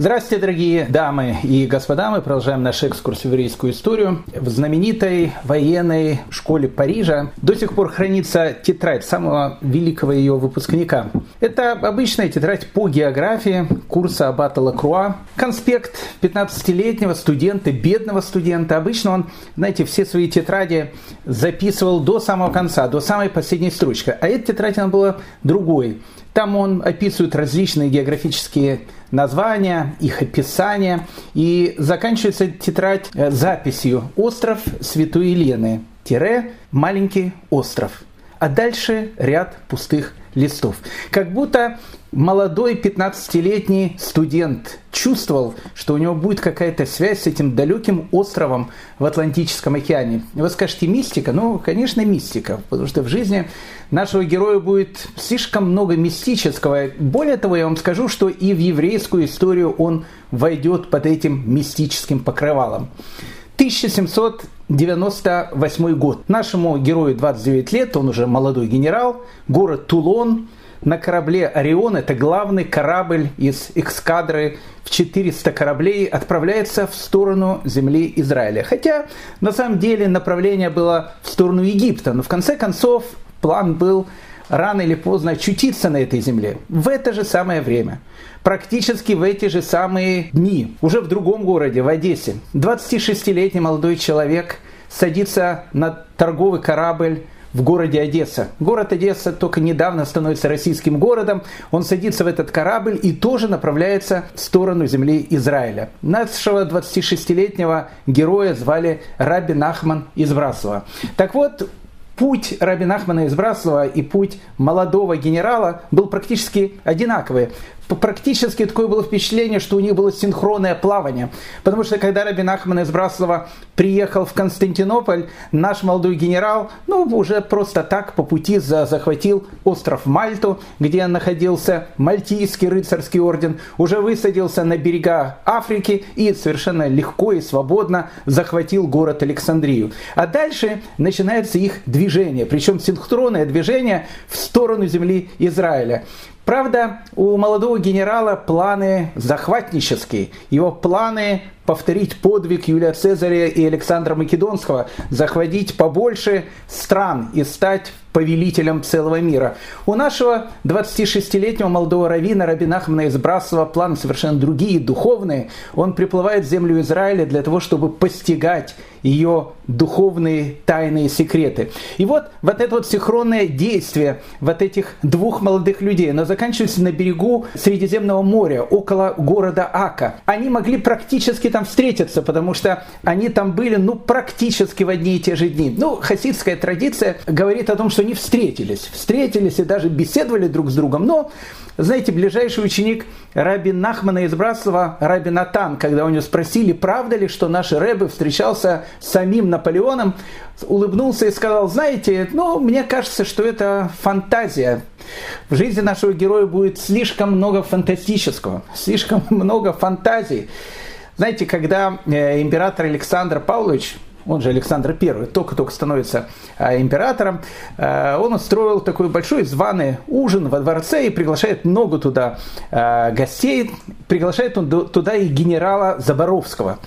Здравствуйте, дорогие дамы и господа. Мы продолжаем наш экскурс в еврейскую историю. В знаменитой военной школе Парижа до сих пор хранится тетрадь самого великого ее выпускника. Это обычная тетрадь по географии курса Аббата Лакруа. Конспект 15-летнего студента, бедного студента. Обычно он, знаете, все свои тетради записывал до самого конца, до самой последней строчки. А эта тетрадь, она была другой. Там он описывает различные географические названия, их описание. И заканчивается тетрадь э, записью «Остров Святой Елены» тире «Маленький остров». А дальше ряд пустых листов. Как будто молодой 15-летний студент чувствовал, что у него будет какая-то связь с этим далеким островом в Атлантическом океане. Вы скажете, мистика? Ну, конечно, мистика, потому что в жизни нашего героя будет слишком много мистического. Более того, я вам скажу, что и в еврейскую историю он войдет под этим мистическим покрывалом. 1798 год. Нашему герою 29 лет, он уже молодой генерал, город Тулон – на корабле «Орион», это главный корабль из эскадры. В 400 кораблей, отправляется в сторону земли Израиля. Хотя на самом деле направление было в сторону Египта, но в конце концов план был рано или поздно очутиться на этой земле. В это же самое время, практически в эти же самые дни, уже в другом городе, в Одессе, 26-летний молодой человек садится на торговый корабль в городе Одесса. Город Одесса только недавно становится российским городом. Он садится в этот корабль и тоже направляется в сторону земли Израиля. Нашего 26-летнего героя звали Раби Нахман из Браслова. Так вот, путь Раби Нахмана из Браслова и путь молодого генерала был практически одинаковый практически такое было впечатление, что у них было синхронное плавание. Потому что когда Рабин Ахман из Браслова приехал в Константинополь, наш молодой генерал, ну, уже просто так по пути захватил остров Мальту, где находился Мальтийский рыцарский орден, уже высадился на берега Африки и совершенно легко и свободно захватил город Александрию. А дальше начинается их движение, причем синхронное движение в сторону земли Израиля. Правда, у молодого генерала планы захватнические. Его планы повторить подвиг Юлия Цезаря и Александра Македонского, захватить побольше стран и стать повелителем целого мира. У нашего 26-летнего молодого равина Рабина Ахмана из Брасова планы совершенно другие, духовные. Он приплывает в землю Израиля для того, чтобы постигать ее духовные тайные секреты. И вот вот это вот синхронное действие вот этих двух молодых людей, оно заканчивается на берегу Средиземного моря, около города Ака. Они могли практически там встретиться, потому что они там были, ну, практически в одни и те же дни. Ну, хасидская традиция говорит о том, что они встретились. Встретились и даже беседовали друг с другом. Но, знаете, ближайший ученик Раби Нахмана из Братства, Раби Натан, когда у него спросили, правда ли, что наш Рэбе встречался самим Наполеоном, улыбнулся и сказал, знаете, ну, мне кажется, что это фантазия. В жизни нашего героя будет слишком много фантастического, слишком много фантазий. Знаете, когда э, император Александр Павлович, он же Александр I, только-только становится э, императором, э, он устроил такой большой званый ужин во дворце и приглашает много туда гостей, приглашает он туда и генерала Заборовского.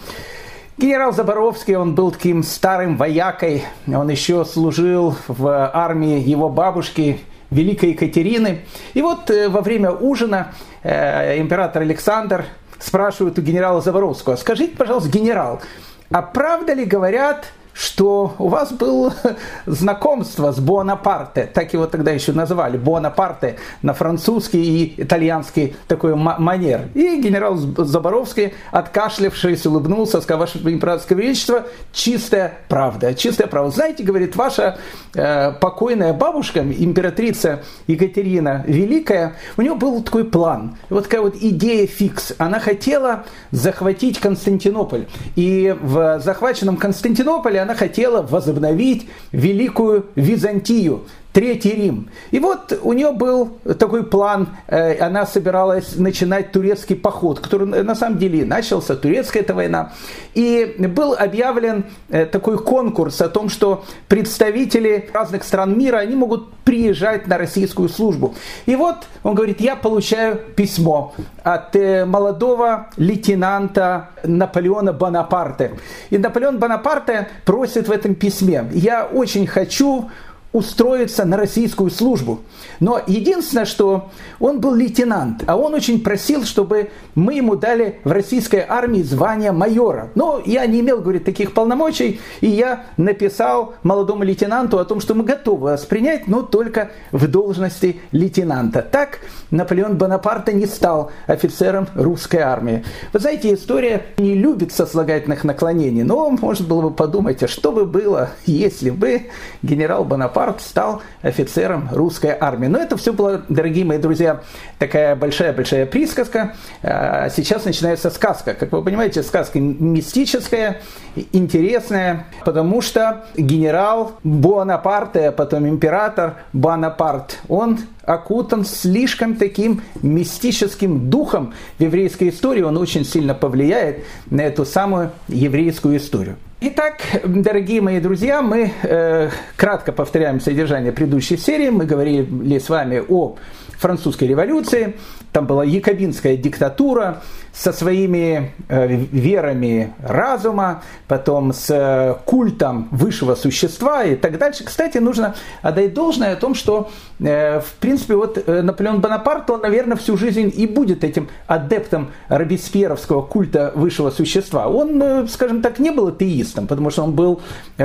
Генерал Заборовский, он был таким старым воякой, он еще служил в армии его бабушки, Великой Екатерины. И вот во время ужина император Александр спрашивают у генерала Заворовского, скажите, пожалуйста, генерал, а правда ли говорят, что у вас было знакомство с Буонапарте, так его тогда еще называли, Буонапарте на французский и итальянский такой манер. И генерал Заборовский, откашлявшись, улыбнулся, сказал, ваше императорское величество, чистая правда, чистая правда. Знаете, говорит, ваша э, покойная бабушка, императрица Екатерина Великая, у нее был такой план, вот такая вот идея фикс. Она хотела захватить Константинополь. И в захваченном Константинополе она хотела возобновить Великую Византию. Третий Рим. И вот у нее был такой план, э, она собиралась начинать турецкий поход, который на самом деле начался, турецкая эта война. И был объявлен э, такой конкурс о том, что представители разных стран мира, они могут приезжать на российскую службу. И вот он говорит, я получаю письмо от э, молодого лейтенанта Наполеона Бонапарте. И Наполеон Бонапарте просит в этом письме, я очень хочу устроиться на российскую службу. Но единственное, что он был лейтенант, а он очень просил, чтобы мы ему дали в российской армии звание майора. Но я не имел, говорит, таких полномочий, и я написал молодому лейтенанту о том, что мы готовы вас принять, но только в должности лейтенанта. Так Наполеон Бонапарта не стал офицером русской армии. Вы знаете, история не любит сослагательных наклонений, но может было бы подумать, а что бы было, если бы генерал Бонапарт Бонапарт стал офицером русской армии. Но это все было, дорогие мои друзья, такая большая-большая присказка. А сейчас начинается сказка. Как вы понимаете, сказка мистическая, интересная, потому что генерал Бонапарте, а потом император Бонапарт, он окутан слишком таким мистическим духом в еврейской истории. Он очень сильно повлияет на эту самую еврейскую историю. Итак, дорогие мои друзья, мы э, кратко повторяем содержание предыдущей серии. Мы говорили с вами о французской революции, там была якобинская диктатура со своими э, верами разума, потом с э, культом высшего существа и так дальше. Кстати, нужно отдать должное о том, что, э, в принципе, вот Наполеон Бонапарт, он, наверное, всю жизнь и будет этим адептом робеспьеровского культа высшего существа. Он, скажем так, не был атеистом, потому что он был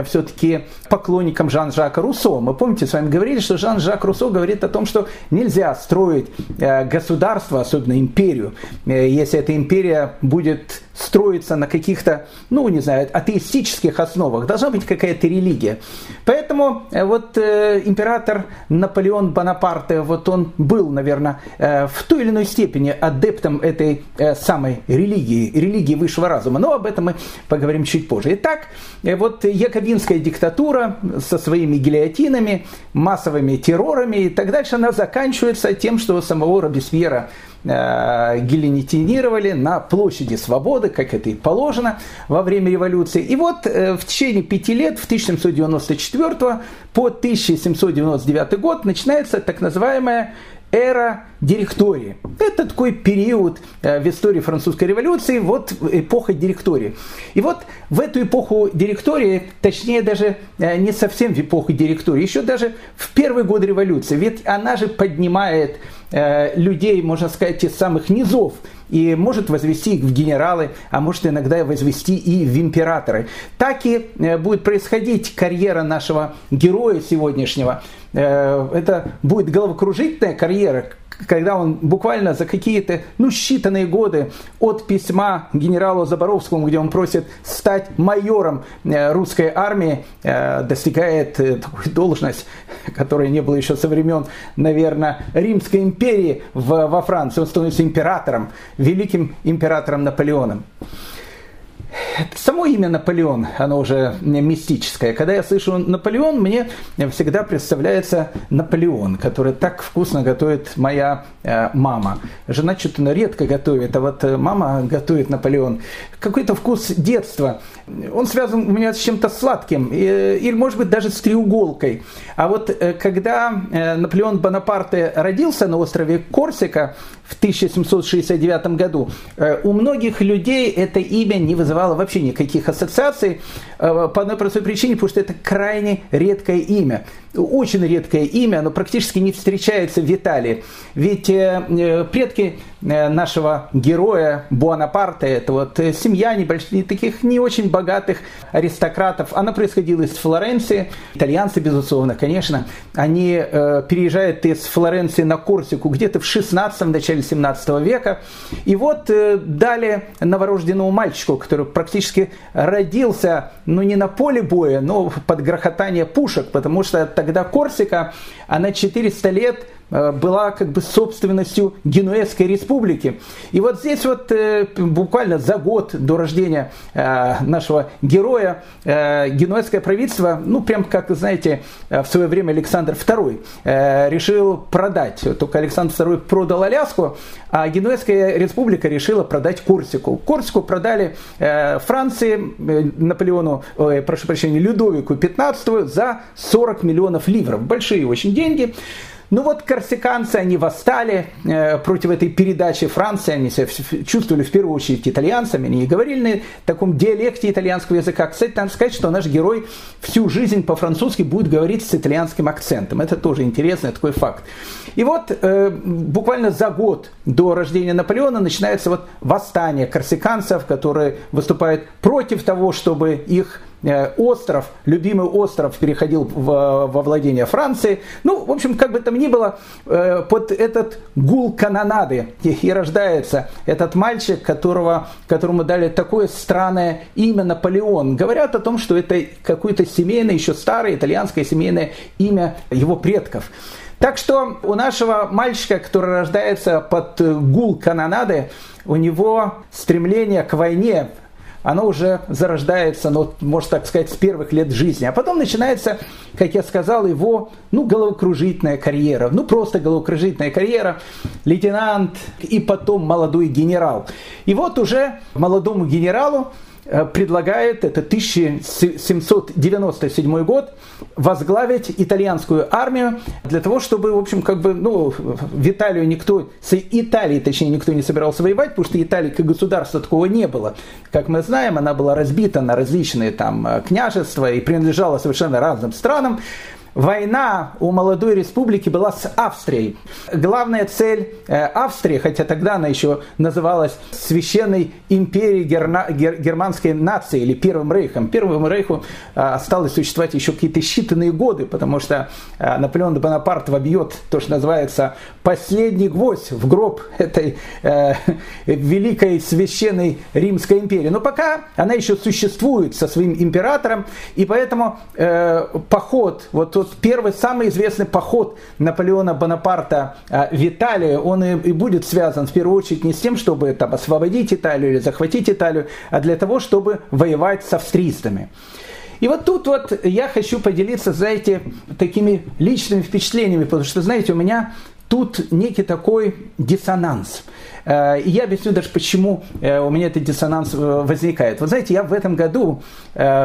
все-таки поклонником Жан-Жака Руссо. Мы помните, с вами говорили, что Жан-Жак Руссо говорит о том, что нельзя строить государство, особенно империю, если это империя будет строиться на каких-то, ну, не знаю, атеистических основах. Должна быть какая-то религия. Поэтому э, вот э, император Наполеон Бонапарте, вот он был, наверное, э, в той или иной степени адептом этой э, самой религии, религии высшего разума. Но об этом мы поговорим чуть позже. Итак, э, вот якобинская диктатура со своими гильотинами, массовыми террорами и так дальше, она заканчивается тем, что самого Робеспьера гильотинировали на площади Свободы, как это и положено во время революции. И вот э, в течение пяти лет, в 1794 по 1799 год, начинается так называемая эра директории. Это такой период э, в истории французской революции, вот эпоха директории. И вот в эту эпоху директории, точнее даже э, не совсем в эпоху директории, еще даже в первый год революции, ведь она же поднимает э, людей, можно сказать, из самых низов, и может возвести их в генералы, а может иногда возвести и в императоры. Так и будет происходить карьера нашего героя сегодняшнего. Это будет головокружительная карьера, когда он буквально за какие-то, ну, считанные годы от письма генералу Заборовскому, где он просит стать майором э, русской армии, э, достигает э, такую должность, которая не было еще со времен, наверное, Римской империи во Франции. Он становится императором, великим императором Наполеоном. Само имя Наполеон, оно уже мистическое. Когда я слышу Наполеон, мне всегда представляется Наполеон, который так вкусно готовит моя э, мама. Жена что-то редко готовит, а вот э, мама готовит Наполеон. Какой-то вкус детства. Он связан у меня с чем-то сладким, или, может быть, даже с треуголкой. А вот э, когда Наполеон Бонапарте родился на острове Корсика в 1769 году, у многих людей это имя не вызывало вообще никаких ассоциаций э, по одной простой причине, потому что это крайне редкое имя. Очень редкое имя, оно практически не встречается в Италии. Ведь э, э, предки нашего героя Буанапарта, это вот семья небольших, таких не очень богатых аристократов. Она происходила из Флоренции. Итальянцы, безусловно, конечно. Они переезжают из Флоренции на Корсику где-то в 16 начале 17 века. И вот дали новорожденному мальчику, который практически родился, ну не на поле боя, но под грохотание пушек, потому что тогда Корсика, она 400 лет была как бы собственностью Генуэзской республики. И вот здесь вот э, буквально за год до рождения нашего героя генуэзское правительство, ну прям как, знаете, в свое время Александр II решил продать. Только Александр II продал Аляску, а Генуэзская республика решила продать Корсику. Корсику продали Франции, Наполеону, прошу прощения, Людовику XV за 40 миллионов ливров. Большие очень деньги. Ну вот корсиканцы, они восстали э, против этой передачи Франции, они себя чувствовали в первую очередь итальянцами, они говорили на таком диалекте итальянского языка. Кстати, надо сказать, что наш герой всю жизнь по-французски будет говорить с итальянским акцентом. Это тоже интересный такой факт. И вот э, буквально за год до рождения Наполеона начинается вот восстание корсиканцев, которые выступают против того, чтобы их остров, любимый остров переходил в, во владение Франции. Ну, в общем, как бы там ни было, э, под этот гул канонады и рождается этот мальчик, которого, которому дали такое странное имя Наполеон. Говорят о том, что это какое-то семейное, еще старое итальянское семейное имя его предков. Так что у нашего мальчика, который рождается под гул канонады, у него стремление к войне, оно уже зарождается, ну, можно так сказать, с первых лет жизни. А потом начинается, как я сказал, его ну, головокружительная карьера. Ну, просто головокружительная карьера. Лейтенант и потом молодой генерал. И вот уже молодому генералу предлагает, это 1797 год, возглавить итальянскую армию для того, чтобы, в общем, как бы, ну, в Италию никто, с Италией, точнее, никто не собирался воевать, потому что Италии как государства такого не было. Как мы знаем, она была разбита на различные там э, княжества и принадлежала совершенно разным странам. Война у молодой республики была с Австрией. Главная цель э, Австрии, хотя тогда она еще называлась Священной империей герна, гер, германской нации или Первым Рейхом. Первому Рейху э, осталось существовать еще какие-то считанные годы, потому что э, Наполеон Бонапарт вобьет то, что называется последний гвоздь в гроб этой э, великой священной Римской империи. Но пока она еще существует со своим императором, и поэтому э, поход вот тот первый, самый известный поход Наполеона Бонапарта а, в Италию, он и, будет связан в первую очередь не с тем, чтобы там, освободить Италию или захватить Италию, а для того, чтобы воевать с австрийцами. И вот тут вот я хочу поделиться, знаете, такими личными впечатлениями, потому что, знаете, у меня тут некий такой диссонанс. Э, и я объясню даже, почему э, у меня этот диссонанс э, возникает. Вы знаете, я в этом году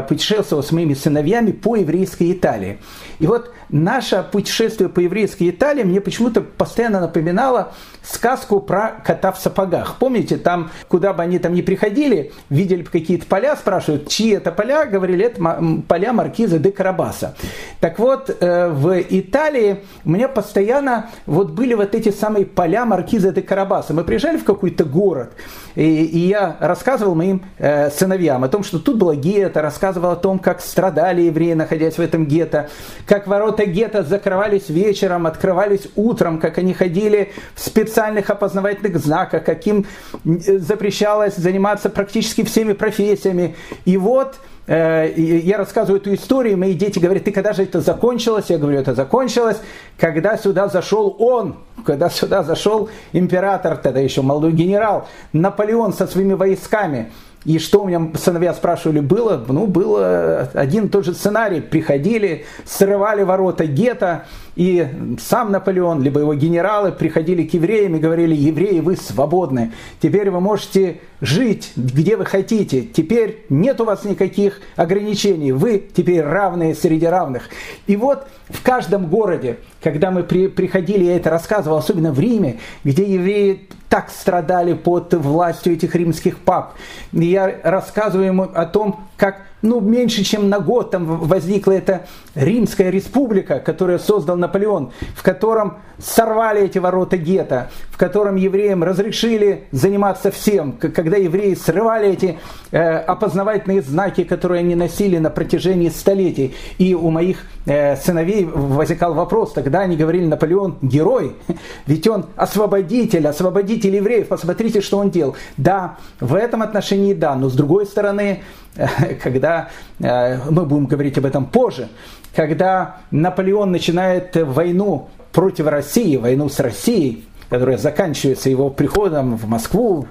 путешествовал с моими сыновьями по еврейской Италии. И вот наше путешествие по еврейской Италии мне почему-то постоянно напоминало сказку про кота в сапогах. Помните, там, куда бы они там ни приходили, видели какие-то поля, спрашивают, чьи это поля, говорили, это поля маркиза де Карабаса. Так вот, в Италии у меня постоянно вот были вот эти самые поля маркиза де Карабаса. Мы приезжали в какой-то город, и, и я рассказывал моим э, сыновьям о том, что тут было гетто, рассказывал о том, как страдали евреи, находясь в этом гетто, как ворота гетто закрывались вечером, открывались утром, как они ходили в специальных опознавательных знаках, каким э, запрещалось заниматься практически всеми профессиями. И вот я рассказываю эту историю, мои дети говорят, ты когда же это закончилось? Я говорю, это закончилось, когда сюда зашел он, когда сюда зашел император, тогда еще молодой генерал, Наполеон со своими войсками. И что у меня сыновья спрашивали, было? Ну, было один и тот же сценарий. Приходили, срывали ворота гетто, и сам Наполеон, либо его генералы приходили к евреям и говорили, евреи, вы свободны, теперь вы можете жить где вы хотите, теперь нет у вас никаких ограничений, вы теперь равные среди равных. И вот в каждом городе, когда мы при, приходили, я это рассказывал, особенно в Риме, где евреи так страдали под властью этих римских пап. Я рассказываю ему о том, как ну, меньше чем на год там возникла эта Римская республика, которую создал Наполеон, в котором сорвали эти ворота гетто, в котором евреям разрешили заниматься всем, когда евреи срывали эти э, опознавательные знаки, которые они носили на протяжении столетий. И у моих э, сыновей возникал вопрос, тогда они говорили, Наполеон герой, ведь он освободитель, освободитель евреев, посмотрите, что он делал. Да, в этом отношении да, но с другой стороны, когда э, мы будем говорить об этом позже, когда Наполеон начинает войну против России, войну с Россией, которая заканчивается его приходом в Москву,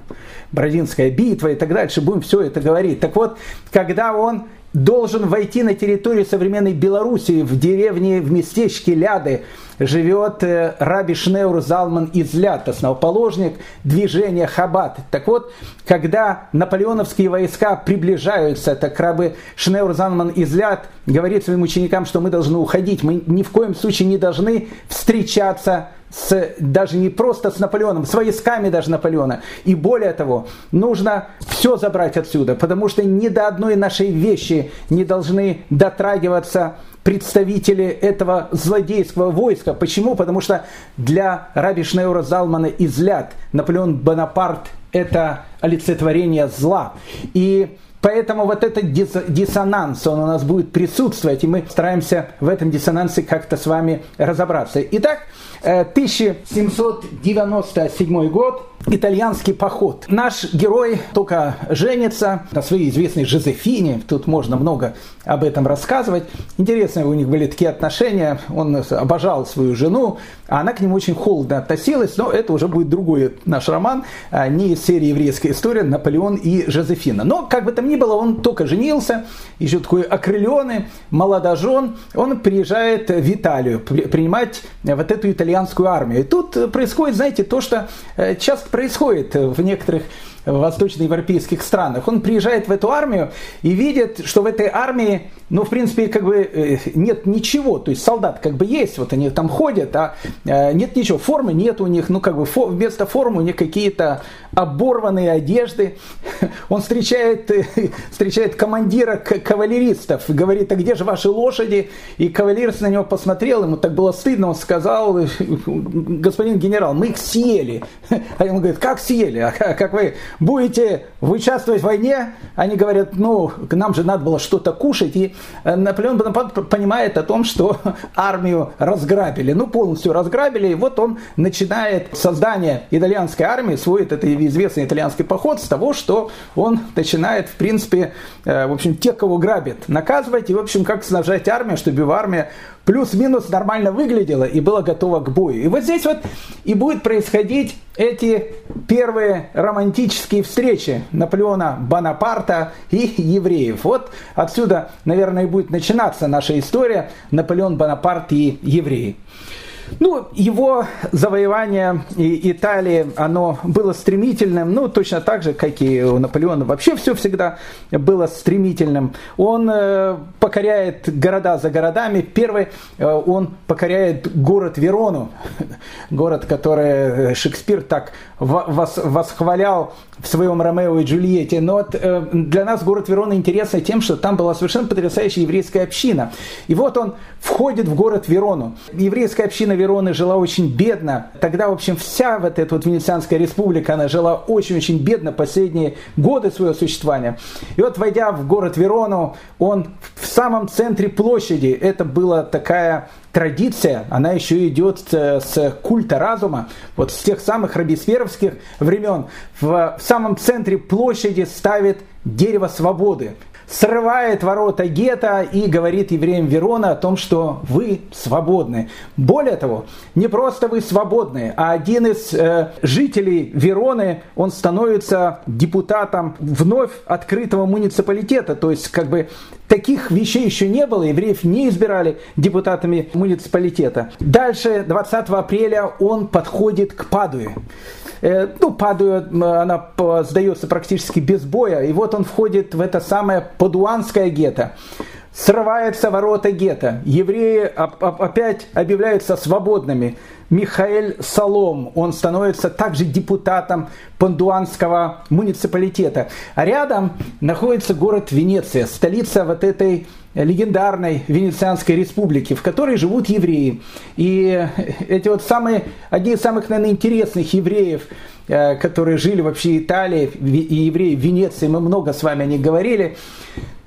Бородинская битва и так дальше, будем все это говорить. Так вот, когда он должен войти на территорию современной Белоруссии, в деревне, в местечке Ляды, живет э, Раби Шнеур Залман из Ляд, основоположник движения Хаббат. Так вот, когда наполеоновские войска приближаются, так Раби Шнеур Залман из Ляд говорит своим ученикам, что мы должны уходить, мы ни в коем случае не должны встречаться с, даже не просто с Наполеоном, с войсками даже Наполеона. И более того, нужно все забрать отсюда, потому что ни до одной нашей вещи не должны дотрагиваться представители этого злодейского войска. Почему? Потому что для Раби Шнеура Залмана изляд Наполеон Бонапарт – это олицетворение зла. И Поэтому вот этот диссонанс, он у нас будет присутствовать, и мы стараемся в этом диссонансе как-то с вами разобраться. Итак, 1797 год, итальянский поход. Наш герой только женится на своей известной Жозефине. Тут можно много об этом рассказывать. Интересные у них были такие отношения. Он обожал свою жену, а она к нему очень холодно относилась. Но это уже будет другой наш роман, а не из серии «Еврейская история» Наполеон и Жозефина. Но, как бы там ни было, он только женился, еще такой окрыленный, молодожен. Он приезжает в Италию принимать вот эту итальянскую армию. И тут происходит, знаете, то, что э, часто происходит в некоторых восточноевропейских странах. Он приезжает в эту армию и видит, что в этой армии, ну, в принципе, как бы э, нет ничего. То есть солдат как бы есть, вот они там ходят, а э, нет ничего. Формы нет у них, ну, как бы вместо формы у них какие-то оборванные одежды. Он встречает, э, встречает командира кавалеристов говорит, а где же ваши лошади? И кавалерист на него посмотрел, ему так было стыдно, он сказал, господин генерал, мы их съели. А он говорит, как съели? А как вы будете участвовать в войне, они говорят, ну, нам же надо было что-то кушать, и э, Наполеон Бонапарт понимает о том, что армию разграбили, ну, полностью разграбили, и вот он начинает создание итальянской армии, свой этот известный итальянский поход с того, что он начинает, в принципе, э, в общем, тех, кого грабит, наказывать, и, в общем, как снабжать армию, чтобы армия плюс-минус нормально выглядела и была готова к бою. И вот здесь вот и будет происходить эти первые романтические встречи Наполеона Бонапарта и евреев. Вот отсюда, наверное, и будет начинаться наша история Наполеон Бонапарт и евреи. Ну, его завоевание Италии, оно было стремительным, ну, точно так же, как и у Наполеона. Вообще все всегда было стремительным. Он э, покоряет города за городами. Первый, э, он покоряет город Верону, город, который Шекспир так восхвалял в своем Ромео и Джульетте. Но вот, э, для нас город Верона интересный тем, что там была совершенно потрясающая еврейская община. И вот он входит в город Верону. Еврейская община Вероны жила очень бедно. Тогда, в общем, вся вот эта вот Венецианская республика, она жила очень-очень бедно последние годы своего существования. И вот, войдя в город Верону, он в самом центре площади, это была такая традиция, она еще идет с культа разума, вот с тех самых робеспьеровских времен. В самом центре площади ставит дерево свободы срывает ворота гетто и говорит евреям Верона о том, что вы свободны. Более того, не просто вы свободны, а один из э, жителей Вероны, он становится депутатом вновь открытого муниципалитета. То есть, как бы, таких вещей еще не было, евреев не избирали депутатами муниципалитета. Дальше, 20 апреля, он подходит к Падуе. Э, ну, падают, она сдается практически без боя, и вот он входит в это самое Падуанское гетто. Срываются ворота гетто. Евреи опять объявляются свободными. Михаэль Солом, он становится также депутатом Пандуанского муниципалитета. А рядом находится город Венеция, столица вот этой легендарной Венецианской республики, в которой живут евреи. И эти вот самые, одни из самых, наверное, интересных евреев, э, которые жили вообще в Италии, и евреи в Венеции, мы много с вами о них говорили.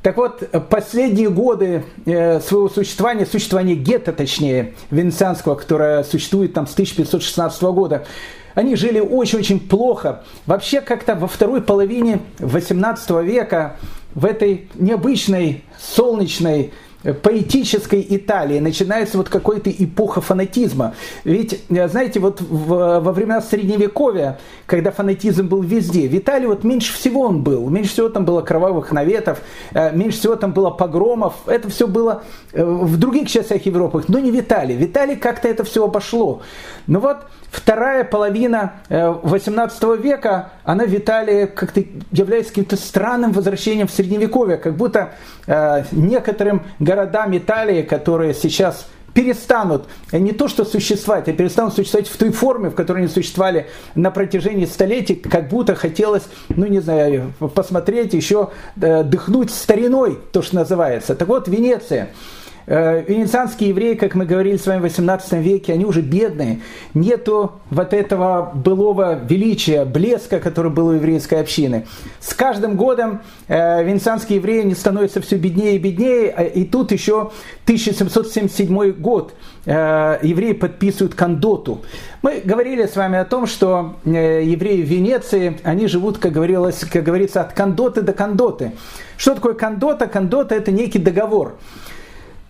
Так вот, последние годы э, своего существования, существования гетто, точнее, венецианского, которое существует там с 1516 года, они жили очень-очень плохо. Вообще, как-то во второй половине 18 века в этой необычной, солнечной, поэтической Италии начинается вот какой-то эпоха фанатизма. Ведь, знаете, вот в, во времена Средневековья, когда фанатизм был везде, в Италии вот меньше всего он был. Меньше всего там было кровавых наветов, меньше всего там было погромов. Это все было в других частях Европы, но не в Италии. В Италии как-то это все обошло. Но вот вторая половина 18 э, века, она в Италии как-то является каким-то странным возвращением в Средневековье, как будто э, некоторым городам Италии, которые сейчас перестанут не то что существовать, а перестанут существовать в той форме, в которой они существовали на протяжении столетий, как будто хотелось, ну не знаю, посмотреть еще, э, дыхнуть стариной, то, что называется. Так вот, Венеция – Э, венецианские евреи, как мы говорили с вами в 18 веке, они уже бедные. Нету вот этого былого величия, блеска, который был у еврейской общины. С каждым годом э, венецианские евреи не становятся все беднее и беднее. А, и тут еще 1777 год э, евреи подписывают кондоту. Мы говорили с вами о том, что евреи в Венеции, они живут, как, говорилось, как говорится, от кондоты до кондоты. Что такое кондота? Кондота – это некий договор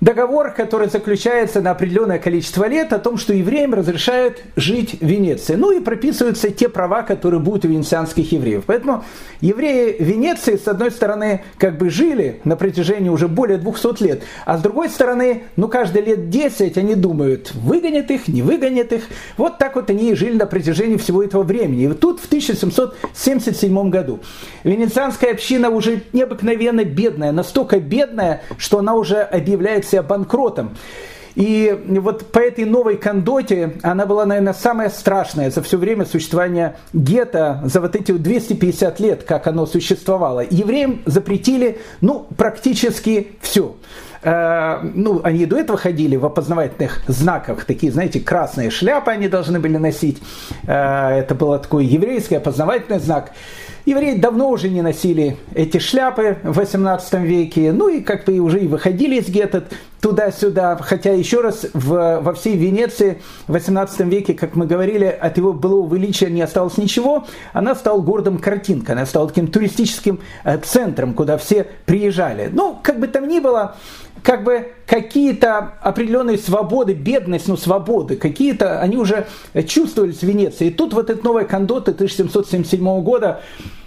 договор, который заключается на определенное количество лет о том, что евреям разрешают жить в Венеции. Ну и прописываются те права, которые будут у венецианских евреев. Поэтому евреи Венеции, с одной стороны, как бы жили на протяжении уже более 200 лет, а с другой стороны, ну каждые лет 10 они думают, выгонят их, не выгонят их. Вот так вот они и жили на протяжении всего этого времени. И тут в 1777 году венецианская община уже необыкновенно бедная, настолько бедная, что она уже объявляет себя банкротом. И вот по этой новой кондоте, она была, наверное, самая страшная за все время существования гетто, за вот эти 250 лет, как оно существовало. Евреям запретили, ну, практически все э, ну, они до этого ходили в опознавательных знаках, такие, знаете, красные шляпы они должны были носить. Э, это был такой еврейский опознавательный знак. Евреи давно уже не носили эти шляпы в 18 веке, ну и как бы уже и выходили из гетто туда-сюда, хотя еще раз в, во всей Венеции в 18 веке, как мы говорили, от его былого величия не осталось ничего, она стала городом картинка, она стала таким туристическим э, центром, куда все приезжали. Ну, как бы там ни было, как бы какие-то определенные свободы, бедность, ну свободы, какие-то, они уже чувствовались в Венеции. И тут вот эта новая кондота 1777 года,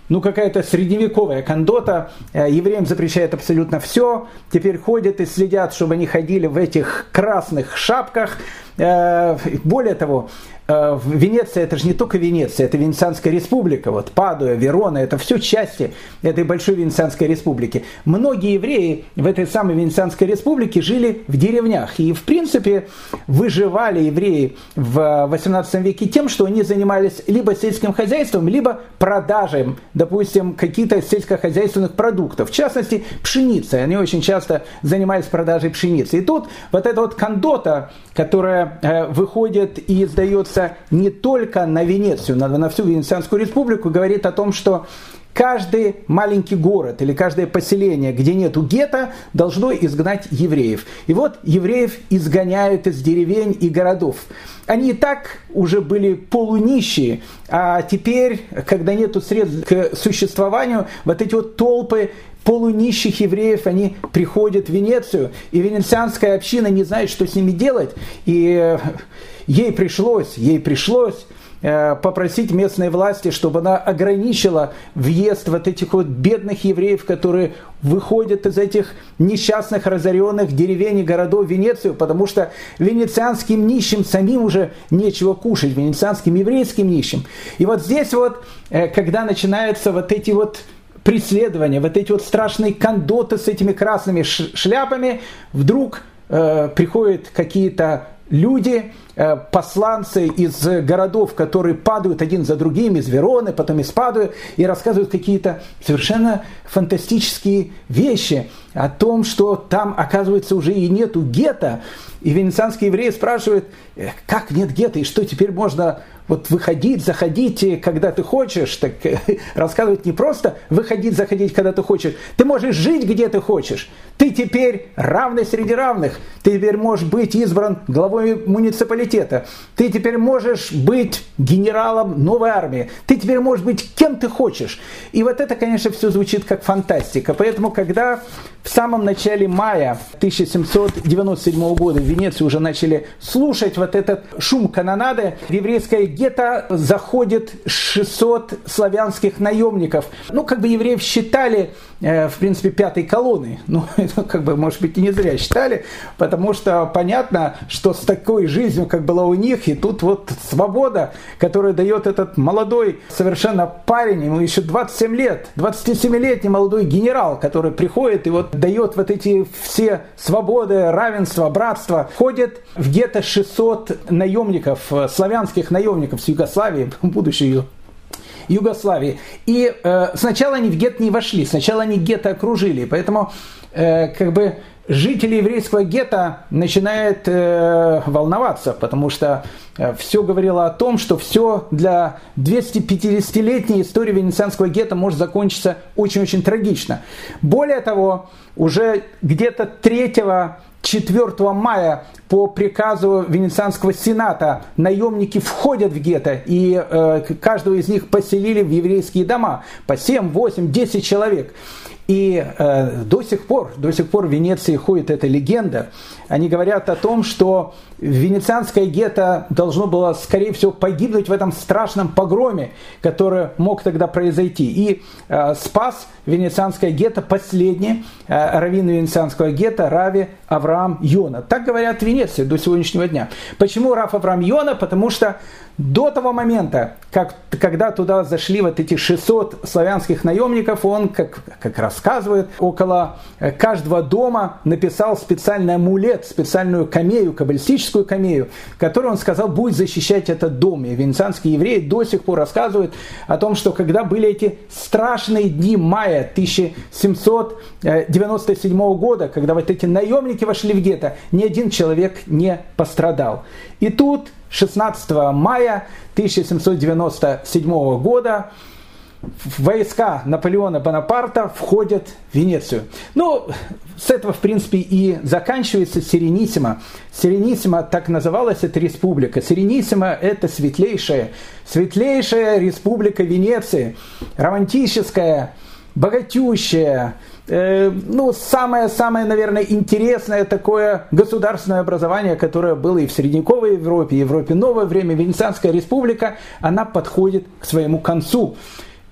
ну какая-то средневековая кондота, э, евреям запрещает абсолютно все, теперь ходят и следят, чтобы они ходили в этих красных шапках, Э, более того, Венеция это же не только Венеция, это Венецианская республика, вот Падуя, Верона, это все части этой большой Венецианской республики. Многие евреи в этой самой Венецианской республике жили в деревнях и в принципе выживали евреи в 18 веке тем, что они занимались либо сельским хозяйством, либо продажей, допустим, каких-то сельскохозяйственных продуктов, в частности пшеницы. Они очень часто занимались продажей пшеницы. И тут вот эта вот кондота, которая Э, выходит и издается не только на Венецию, на, на всю Венецианскую республику, говорит о том, что каждый маленький город или каждое поселение, где нету гетто, должно изгнать евреев. И вот евреев изгоняют из деревень и городов. Они и так уже были полунищие, а теперь, когда нету средств к существованию, вот эти вот толпы полунищих евреев, они приходят в Венецию, и венецианская община не знает, что с ними делать, и э, ей пришлось, ей пришлось э, попросить местной власти, чтобы она ограничила въезд вот этих вот бедных евреев, которые выходят из этих несчастных разоренных деревень и городов Венецию, потому что венецианским нищим самим уже нечего кушать, венецианским еврейским нищим. И вот здесь вот, э, когда начинаются вот эти вот преследования, вот эти вот страшные кондоты с этими красными шляпами, вдруг э, приходят какие-то люди, э, посланцы из городов, которые падают один за другим, из Вероны, потом из Падуи, и рассказывают какие-то совершенно фантастические вещи о том, что там, оказывается, уже и нету гетто. И венецианские евреи спрашивают, «Э, как нет гетто, и что теперь можно вот выходить, заходить, когда ты хочешь, так рассказывать не просто выходить, заходить, когда ты хочешь. Ты можешь жить, где ты хочешь. Ты теперь равный среди равных. Ты теперь можешь быть избран главой муниципалитета. Ты теперь можешь быть генералом новой армии. Ты теперь можешь быть кем ты хочешь. И вот это, конечно, все звучит как фантастика. Поэтому, когда в самом начале мая 1797 года в Венеции уже начали слушать вот этот шум канонады. В еврейское гетто заходит 600 славянских наемников. Ну, как бы евреев считали, э, в принципе, пятой колонной. Ну, это как бы, может быть, и не зря считали, потому что понятно, что с такой жизнью, как была у них, и тут вот свобода, которую дает этот молодой совершенно парень, ему еще 27 лет, 27-летний молодой генерал, который приходит и вот дает вот эти все свободы, равенство, братство, ходит в где-то 600 наемников, э, славянских наемников с Югославии, будущей Югославии. И э, сначала они в гет не вошли, сначала они гетто окружили, поэтому э, как бы жители еврейского гетто начинают э, волноваться, потому что э, все говорило о том, что все для 250-летней истории венецианского гетто может закончиться очень-очень трагично. Более того, уже где-то 3 4 мая по приказу Венецианского сената наемники входят в гетто, и э, каждого из них поселили в еврейские дома по 7, 8, 10 человек. И э, до сих пор, до сих пор в Венеции ходит эта легенда. Они говорят о том, что венецианское гетто должно было, скорее всего, погибнуть в этом страшном погроме, который мог тогда произойти. И э, спас венецианское гетто последний э, раввин венецианского гетто Рави Авраам Йона. Так говорят в Венеции до сегодняшнего дня. Почему Раф Авраам Йона? Потому что до того момента, как, когда туда зашли вот эти 600 славянских наемников, он, как, как рассказывает, около э, каждого дома написал специальный амулет, специальную камею, каббалистическую камею, которую он сказал будет защищать этот дом. И венецианские евреи до сих пор рассказывают о том, что когда были эти страшные дни мая 1797 года, когда вот эти наемники вошли в гетто, ни один человек не пострадал. И тут 16 мая 1797 года войска Наполеона Бонапарта входят в Венецию. Ну, с этого, в принципе, и заканчивается Сиренисима. Сиренисима, так называлась эта республика. Сиренисима – это светлейшая, светлейшая республика Венеции, романтическая, богатющая, Э, ну, самое-самое, наверное, интересное такое государственное образование, которое было и в средневековой Европе, и в Европе новое время, Венецианская республика, она подходит к своему концу.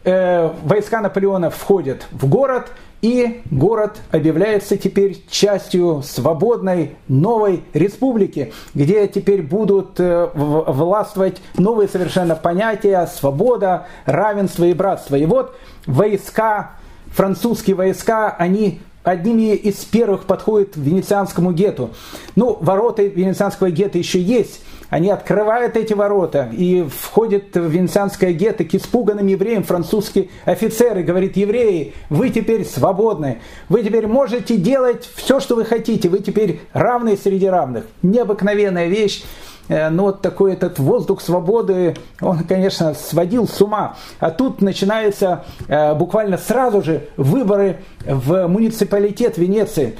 Э, войска Наполеона входят в город, и город объявляется теперь частью свободной новой республики, где теперь будут э, властвовать новые совершенно понятия свобода, равенство и братство. И вот войска французские войска, они одними из первых подходят к венецианскому гету. Ну, ворота венецианского гетто еще есть. Они открывают эти ворота и входят в венецианское гетто к испуганным евреям французские офицеры. Говорит, евреи, вы теперь свободны. Вы теперь можете делать все, что вы хотите. Вы теперь равны среди равных. Необыкновенная вещь. Э, но вот такой этот воздух свободы, он, конечно, сводил с ума. А тут начинаются э, буквально сразу же выборы в муниципалитет Венеции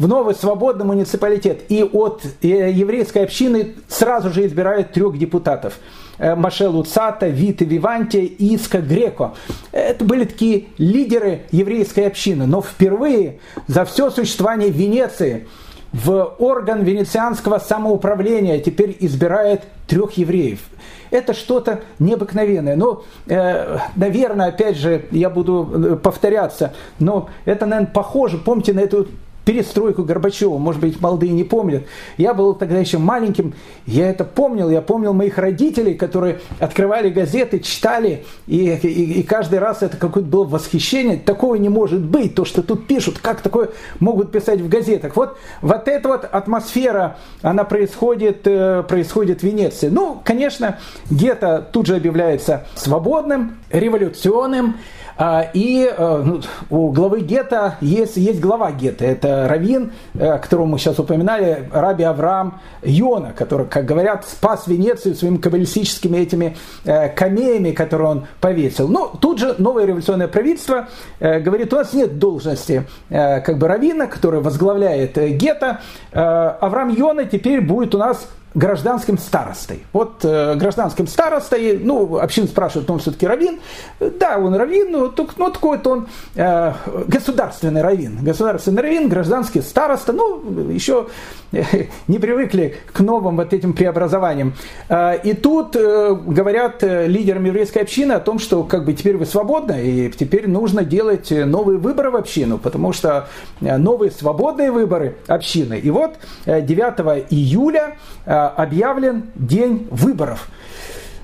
в новый свободный муниципалитет. И от э, еврейской общины сразу же избирают трех депутатов. Маше Луцата, Виты Виванти и Иска Греко. Это были такие лидеры еврейской общины. Но впервые за все существование Венеции в орган венецианского самоуправления теперь избирает трех евреев. Это что-то необыкновенное. Но, э, наверное, опять же, я буду э, повторяться, но это, наверное, похоже, помните на эту перестройку Горбачева, может быть, молодые не помнят. Я был тогда еще маленьким, я это помнил, я помнил моих родителей, которые открывали газеты, читали, и, и, и каждый раз это какое-то было восхищение. Такого не может быть, то, что тут пишут, как такое могут писать в газетах. Вот, вот эта вот атмосфера, она происходит, э, происходит в Венеции. Ну, конечно, гетто тут же объявляется свободным, революционным, и э, ну, у главы гетто есть, есть глава гетто. Это Равин, э, которого мы сейчас упоминали, Раби Авраам Йона, который, как говорят, спас Венецию своими каббалистическими этими э, камеями, которые он повесил. Но тут же новое революционное правительство говорит, у нас нет должности как бы Равина, который возглавляет гетто. Авраам Йона теперь будет у нас гражданским старостой. Вот э, гражданским старостой, ну, общин спрашивает, но он все-таки раввин. Да, он раввин, но, но такой-то он э, государственный раввин. Государственный раввин, гражданский староста, ну, еще э, не привыкли к новым вот этим преобразованиям. Э, и тут э, говорят э, лидерам еврейской общины о том, что как бы теперь вы свободны, и теперь нужно делать новые выборы в общину, потому что э, новые свободные выборы общины. И вот 9 э, июля объявлен день выборов.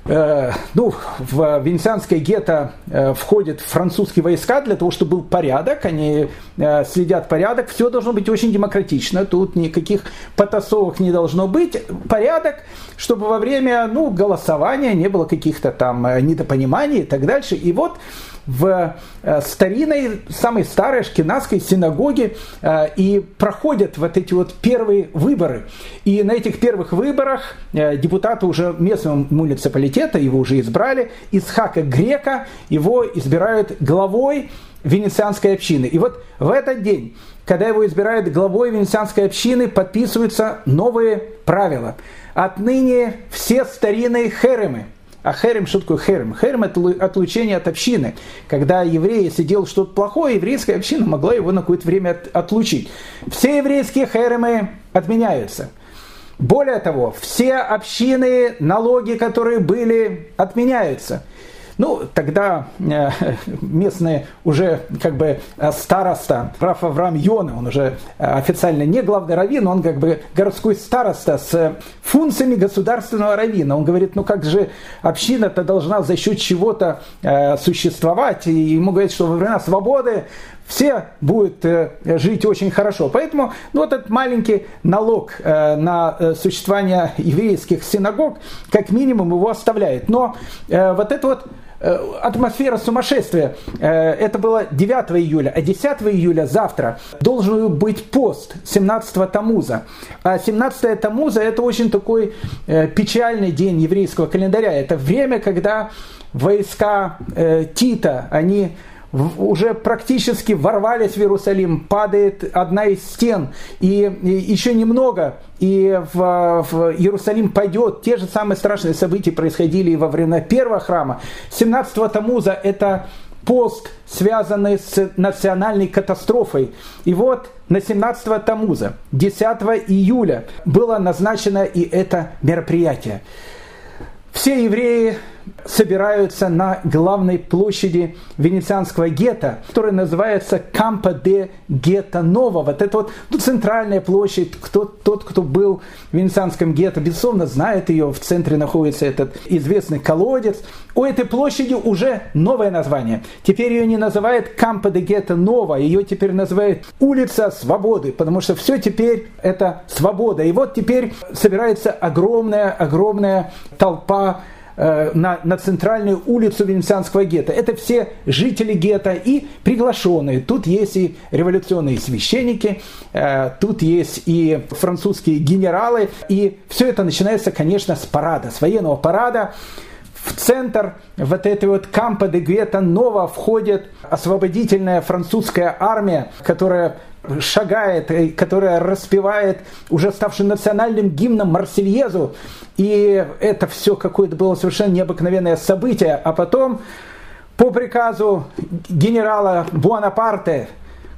Э, ну, в Венецианское гетто э, входят французские войска для того, чтобы был порядок, они э, следят порядок, все должно быть очень демократично, тут никаких потасовок не должно быть, порядок, чтобы во время ну, голосования не было каких-то там недопониманий и так дальше. И вот в э, старинной, самой старой шкинадской синагоге э, и проходят вот эти вот первые выборы. И на этих первых выборах э, депутаты уже местного муниципалитета, его уже избрали, Исхака Грека, его избирают главой венецианской общины. И вот в этот день, когда его избирают главой венецианской общины, подписываются новые правила. Отныне все старинные херемы – а херем, что такое херем? Херем – это отлучение от общины. Когда еврей, если делал что-то плохое, еврейская община могла его на какое-то время от, отлучить. Все еврейские херемы отменяются. Более того, все общины, налоги, которые были, отменяются – ну, тогда э, местные уже как бы э, староста, прав Авраам Йона, он уже э, официально не главный раввин, он как бы городской староста с функциями государственного раввина. Он говорит, ну как же община-то должна за счет чего-то существовать, и ему говорят, что во времена свободы все будут жить очень хорошо. Поэтому ну, вот этот маленький налог на существование еврейских синагог, как минимум, его оставляет. Но вот это вот Э, атмосфера сумасшествия. Э, это было 9 июля, а 10 июля завтра должен быть пост 17 Тамуза. А 17 Тамуза это очень такой э, печальный день еврейского календаря. Это время, когда войска Тита, они уже практически ворвались в Иерусалим, падает одна из стен, и, еще немного, и в, в Иерусалим пойдет. Те же самые страшные события происходили и во время первого храма. 17 Тамуза это пост, связанный с национальной катастрофой. И вот на 17 Тамуза, 10 июля, было назначено и это мероприятие. Все евреи собираются на главной площади венецианского гетто, которая называется Кампо де Гетто Ново. Вот это вот ну, центральная площадь. Кто, тот, кто был в венецианском гетто, безусловно, знает ее. В центре находится этот известный колодец. У этой площади уже новое название. Теперь ее не называют Кампо де Гетто Ново, ее теперь называют Улица Свободы, потому что все теперь это свобода. И вот теперь собирается огромная-огромная толпа Э, на, на центральную улицу Венецианского гетто. Это все жители гетто и приглашенные. Тут есть и революционные священники, э, тут есть и французские генералы. И все это начинается, конечно, с парада, с военного парада. В центр вот этой вот Кампа де Гвета Нова входит освободительная французская армия, которая шагает, э, которая распевает уже ставший национальным гимном Марсельезу. И это все какое-то было совершенно необыкновенное событие. А потом по приказу генерала Буанапарте,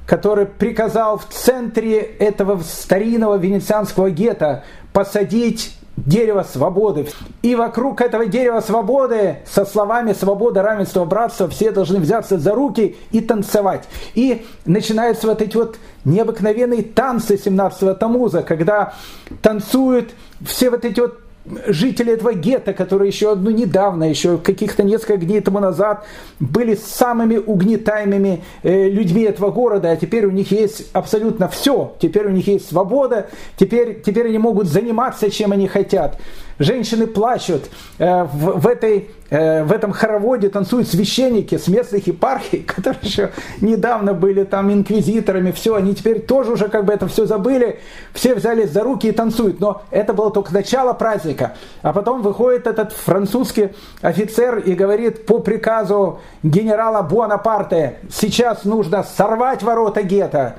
который приказал в центре этого старинного венецианского гетто посадить дерево свободы. И вокруг этого дерева свободы со словами «свобода, равенство, братство» все должны взяться за руки и танцевать. И начинаются вот эти вот необыкновенные танцы 17-го Тамуза, когда танцуют все вот эти вот жители этого гетто, которые еще ну, недавно, еще каких-то несколько дней тому назад были самыми угнетаемыми э, людьми этого города, а теперь у них есть абсолютно все. Теперь у них есть свобода, теперь, теперь они могут заниматься, чем они хотят. Женщины плачут. Э, в, в, этой, э, в этом хороводе танцуют священники с местных епархий, которые еще недавно были там инквизиторами. Все, они теперь тоже уже как бы это все забыли. Все взялись за руки и танцуют. Но это было только начало праздника. А потом выходит этот французский офицер и говорит по приказу генерала Буанапарте, сейчас нужно сорвать ворота гетто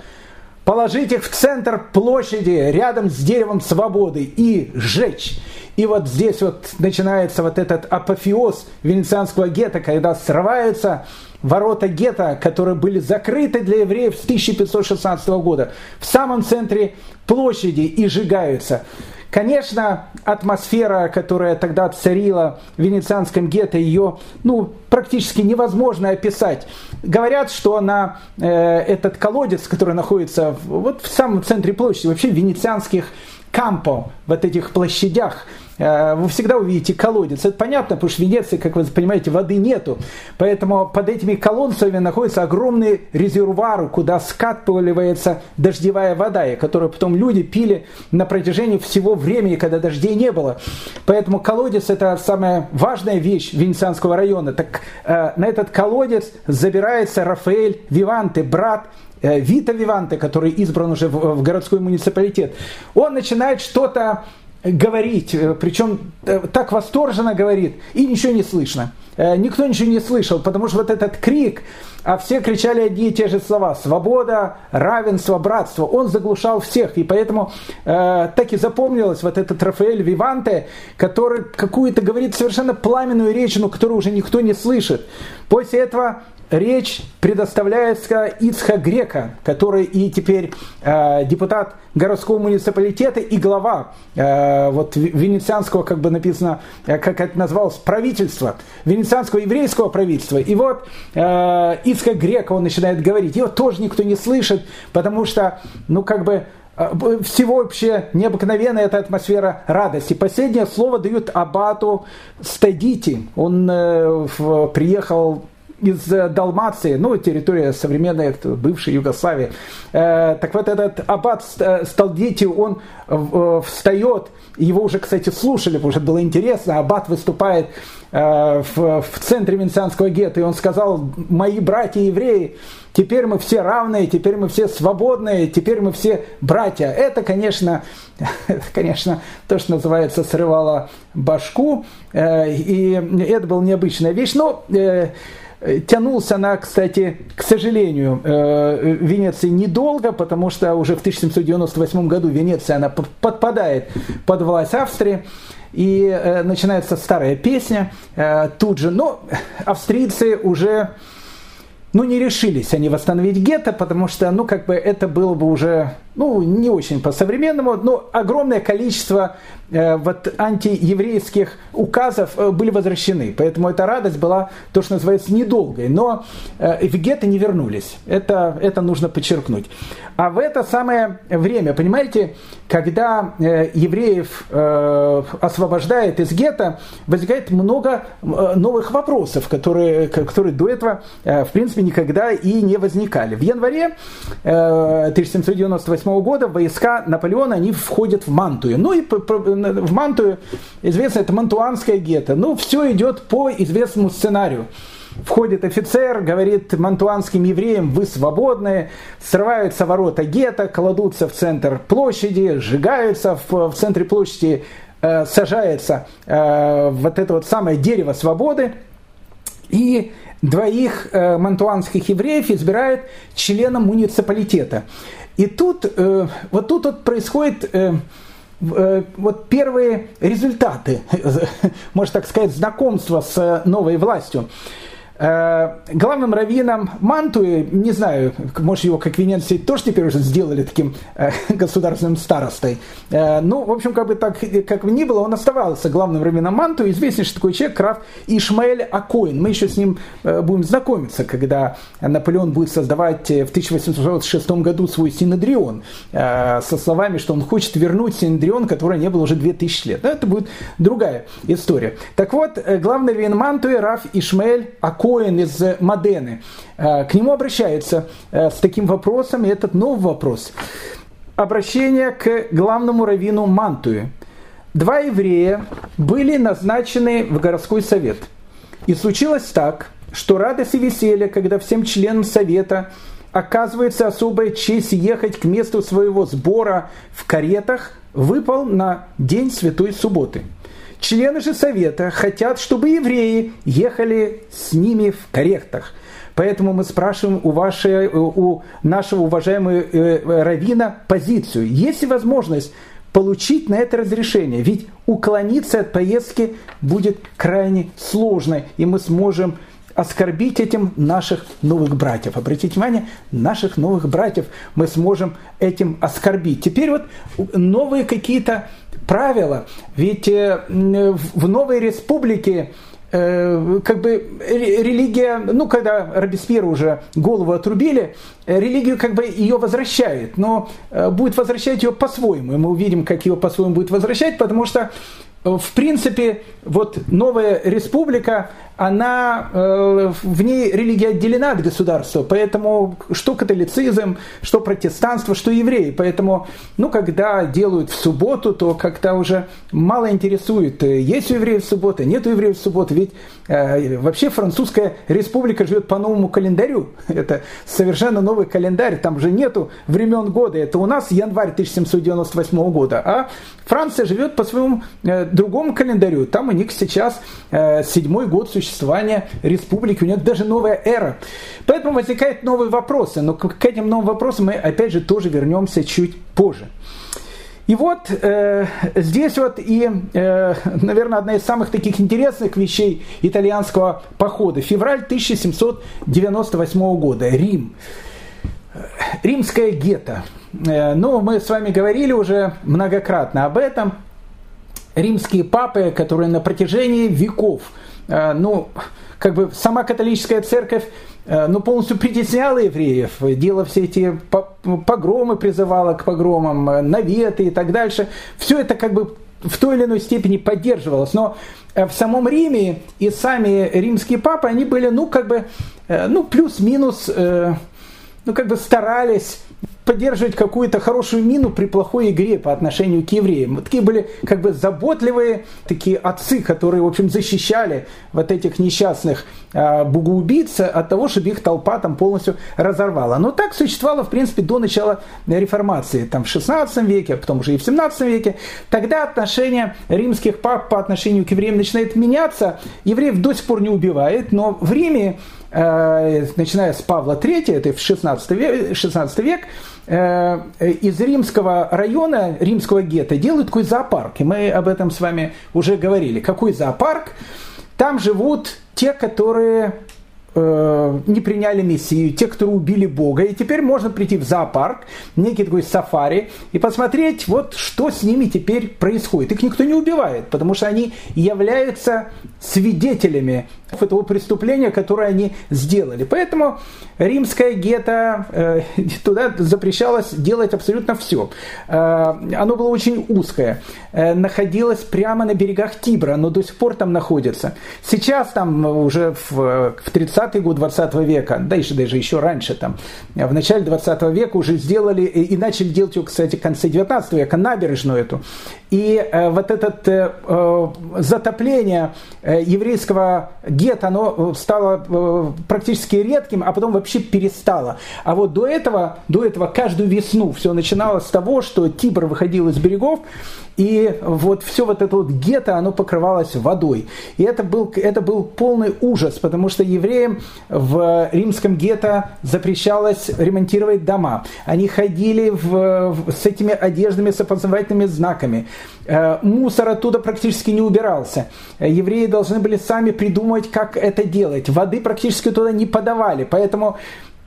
положить их в центр площади рядом с деревом свободы и сжечь. И вот здесь вот начинается вот этот апофеоз венецианского гетто, когда срываются ворота гетто, которые были закрыты для евреев с 1516 года, в самом центре площади и сжигаются. Конечно, атмосфера, которая тогда царила в венецианском гетто, ее ну, практически невозможно описать. Говорят, что на э, этот колодец, который находится в, вот в самом центре площади, вообще венецианских кампо, вот этих площадях, Э, вы всегда увидите колодец. Это понятно, потому что в Венеции, как вы понимаете, воды нету. Поэтому под этими колодцами находятся огромные резервуары, куда скатывается дождевая вода, и которую потом люди пили на протяжении всего времени, когда дождей не было. Поэтому колодец это самая важная вещь Венецианского района. Так э, на этот колодец забирается Рафаэль Виванте, брат Вита Виванте, который избран уже в, городской муниципалитет. Он начинает что-то говорить, э, причем э, так восторженно говорит, и ничего не слышно. Э, никто ничего не слышал, потому что вот этот крик, а все кричали одни и те же слова «свобода», «равенство», «братство», он заглушал всех, и поэтому э, так и запомнилось вот этот Рафаэль Виванте, который какую-то говорит совершенно пламенную речь, но которую уже никто не слышит. После этого речь предоставляется Ицха Грека, который и теперь э, депутат городского муниципалитета и глава э, вот, венецианского, как бы написано, э, как это называлось, правительства, венецианского еврейского правительства. И вот э, Ицха Грека, он начинает говорить, его тоже никто не слышит, потому что, ну, как бы, э, всего вообще необыкновенная эта атмосфера радости. Последнее слово дают Абату Стадити. Он э, в, приехал из э, Далмации, ну, территория современной, бывшей Югославии. Э, так вот этот аббат э, Сталдити, он встает, его уже, кстати, слушали, потому что было интересно, аббат выступает в, центре Венецианского гетто, и он сказал, мои братья евреи, теперь мы все равные, теперь мы все свободные, теперь мы все братья. Это, конечно, это, конечно, то, что называется, срывало башку, и это была необычная вещь, но Э, тянулся она, кстати, к сожалению, э, Венеции недолго, потому что уже в 1798 году Венеция она подпадает под власть Австрии. И э, начинается старая песня тут же. Но австрийцы уже ну, не решились они восстановить гетто, потому что, ну, как бы это было бы уже, ну, не очень по-современному, но огромное количество э, вот антиеврейских указов э, были возвращены. Поэтому эта радость была, то, что называется, недолгой. Но э, в гетто не вернулись. Это, это нужно подчеркнуть. А в это самое время, понимаете, когда э, евреев э, освобождает из гетто, возникает много э, новых вопросов, которые, которые до этого, в принципе, никогда и не возникали. В январе 1798 э, года войска Наполеона, они входят в Мантую. Ну и в Мантую, известно, это Мантуанское гетто. Ну, все идет по известному сценарию. Входит офицер, говорит мантуанским евреям, вы свободны, срываются ворота гетто, кладутся в центр площади, сжигаются в, в центре площади, э, сажается э, вот это вот самое дерево свободы, и двоих э, мантуанских евреев избирают членом муниципалитета. И тут, э, вот тут вот происходит э, э, вот первые результаты, можно так сказать, знакомства с новой властью. Э, главным раввином Мантуи, не знаю, может его как Венеции тоже теперь уже сделали таким э, государственным старостой. Э, ну, в общем, как бы так, как бы ни было, он оставался главным раввином Мантуи. Известнейший такой человек, Краф Ишмаэль Акоин. Мы еще с ним будем знакомиться, когда Наполеон будет создавать в 1806 году свой Синедрион со словами, что он хочет вернуть Синедрион, который не был уже 2000 лет. Но это будет другая история. Так вот, главный раввин Мантуи Раф Ишмаэль Акоин Коэн из Модены, э, к нему обращаются э, с таким вопросом, и этот новый вопрос. Обращение к главному раввину Мантуе. Два еврея были назначены в городской совет. И случилось так, что радость и веселье, когда всем членам совета оказывается особая честь ехать к месту своего сбора в каретах, выпал на день Святой Субботы. Члены же Совета хотят, чтобы евреи ехали с ними в каретах. Поэтому мы спрашиваем у, вашей, у нашего уважаемого э, равина позицию. Есть ли возможность получить на это разрешение? Ведь уклониться от поездки будет крайне сложно, и мы сможем оскорбить этим наших новых братьев. Обратите внимание, наших новых братьев мы сможем этим оскорбить. Теперь вот новые какие-то правила. Ведь э, в новой республике э, как бы религия, ну, когда Робеспьеру уже голову отрубили, э, религию как бы ее возвращает, но будет возвращать ее по-своему. И мы увидим, как ее по-своему будет возвращать, потому что в принципе, вот новая республика, она, э, в ней религия отделена от государства, поэтому что католицизм, что протестанство, что евреи. Поэтому, ну, когда делают в субботу, то как-то уже мало интересует, э, есть у евреев суббота, нет у евреев субботы. Ведь э, вообще французская республика живет по новому календарю. Это совершенно новый календарь, там же нету времен года. Это у нас январь 1798 года, а Франция живет по своему другому календарю. Там у них сейчас э, седьмой год существования республики, у нее даже новая эра. Поэтому возникают новые вопросы, но к этим новым вопросам мы опять же тоже вернемся чуть позже. И вот э, здесь вот и, э, наверное, одна из самых таких интересных вещей итальянского похода. Февраль 1798 года. Рим. Римское гетто. Э, ну, мы с вами говорили уже многократно об этом. Римские папы, которые на протяжении веков Э, ну, как бы сама католическая церковь э, ну, полностью притесняла евреев, делала все эти погромы, призывала к погромам, э, наветы и так дальше. Все это как бы в той или иной степени поддерживалось. Но в самом Риме и сами римские папы, они были, ну, как бы, ну, плюс-минус, ну, как бы старались поддерживать какую-то хорошую мину при плохой игре по отношению к евреям. Вот такие были как бы заботливые такие отцы, которые, в общем, защищали вот этих несчастных э, богоубийц от того, чтобы их толпа там полностью разорвала. Но так существовало, в принципе, до начала реформации, там в 16 веке, а потом уже и в 17 веке. Тогда отношение римских пап по отношению к евреям начинает меняться. Евреев до сих пор не убивает, но в Риме начиная с Павла III, это в 16 век, 16 век э, из римского района, римского гетто делают такой зоопарк. И мы об этом с вами уже говорили. Какой зоопарк? Там живут те, которые Э, не приняли Мессию, те, кто убили Бога. И теперь можно прийти в зоопарк, некий такой сафари, и посмотреть, вот что с ними теперь происходит. Их никто не убивает, потому что они являются свидетелями этого преступления, которое они сделали. Поэтому римское гетто, э, туда запрещалось делать абсолютно все. Э, оно было очень узкое, э, находилось прямо на берегах Тибра, но до сих пор там находится. Сейчас там уже в, в 30-й год 20 века, да еще даже еще раньше, там, в начале 20 века уже сделали и начали делать ее, кстати, в конце 19 века, набережную эту. И э, вот это э, затопление э, еврейского гетто, оно стало практически редким, а потом вообще перестало. А вот до этого, до этого каждую весну все начиналось с того, что Тибр выходил из берегов, и вот все вот это вот гетто, оно покрывалось водой. И это был, это был полный ужас, потому что евреям в римском гетто запрещалось ремонтировать дома. Они ходили в, в, с этими одеждами с опознавательными знаками. Э, мусор оттуда практически не убирался. Евреи должны были сами придумать, как это делать. Воды практически туда не подавали. Поэтому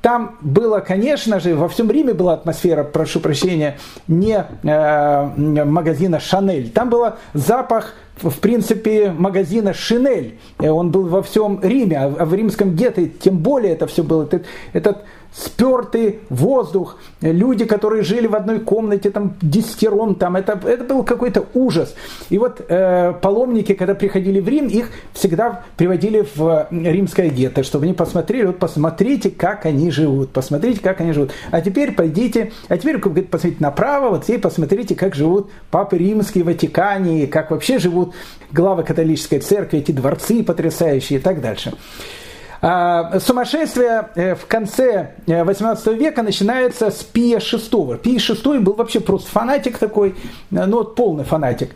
там было, конечно же, во всем Риме была атмосфера, прошу прощения, не э, магазина Шанель. Там был запах, в принципе, магазина Шинель. Э, он был во всем Риме, а в римском гетто тем более это все было. Этот, этот спертый воздух, люди, которые жили в одной комнате, там, десятером, там, это, это был какой-то ужас. И вот э, паломники, когда приходили в Рим, их всегда приводили в римское гетто, чтобы они посмотрели, вот посмотрите, как они живут, посмотрите, как они живут. А теперь пойдите, а теперь говорит, посмотрите направо, вот здесь посмотрите, как живут папы римские, Ватикане, как вообще живут главы католической церкви, эти дворцы потрясающие и так дальше. А, сумасшествие э, в конце 18 э, века начинается с Пия VI. Пий VI был вообще просто фанатик такой, ну вот полный фанатик.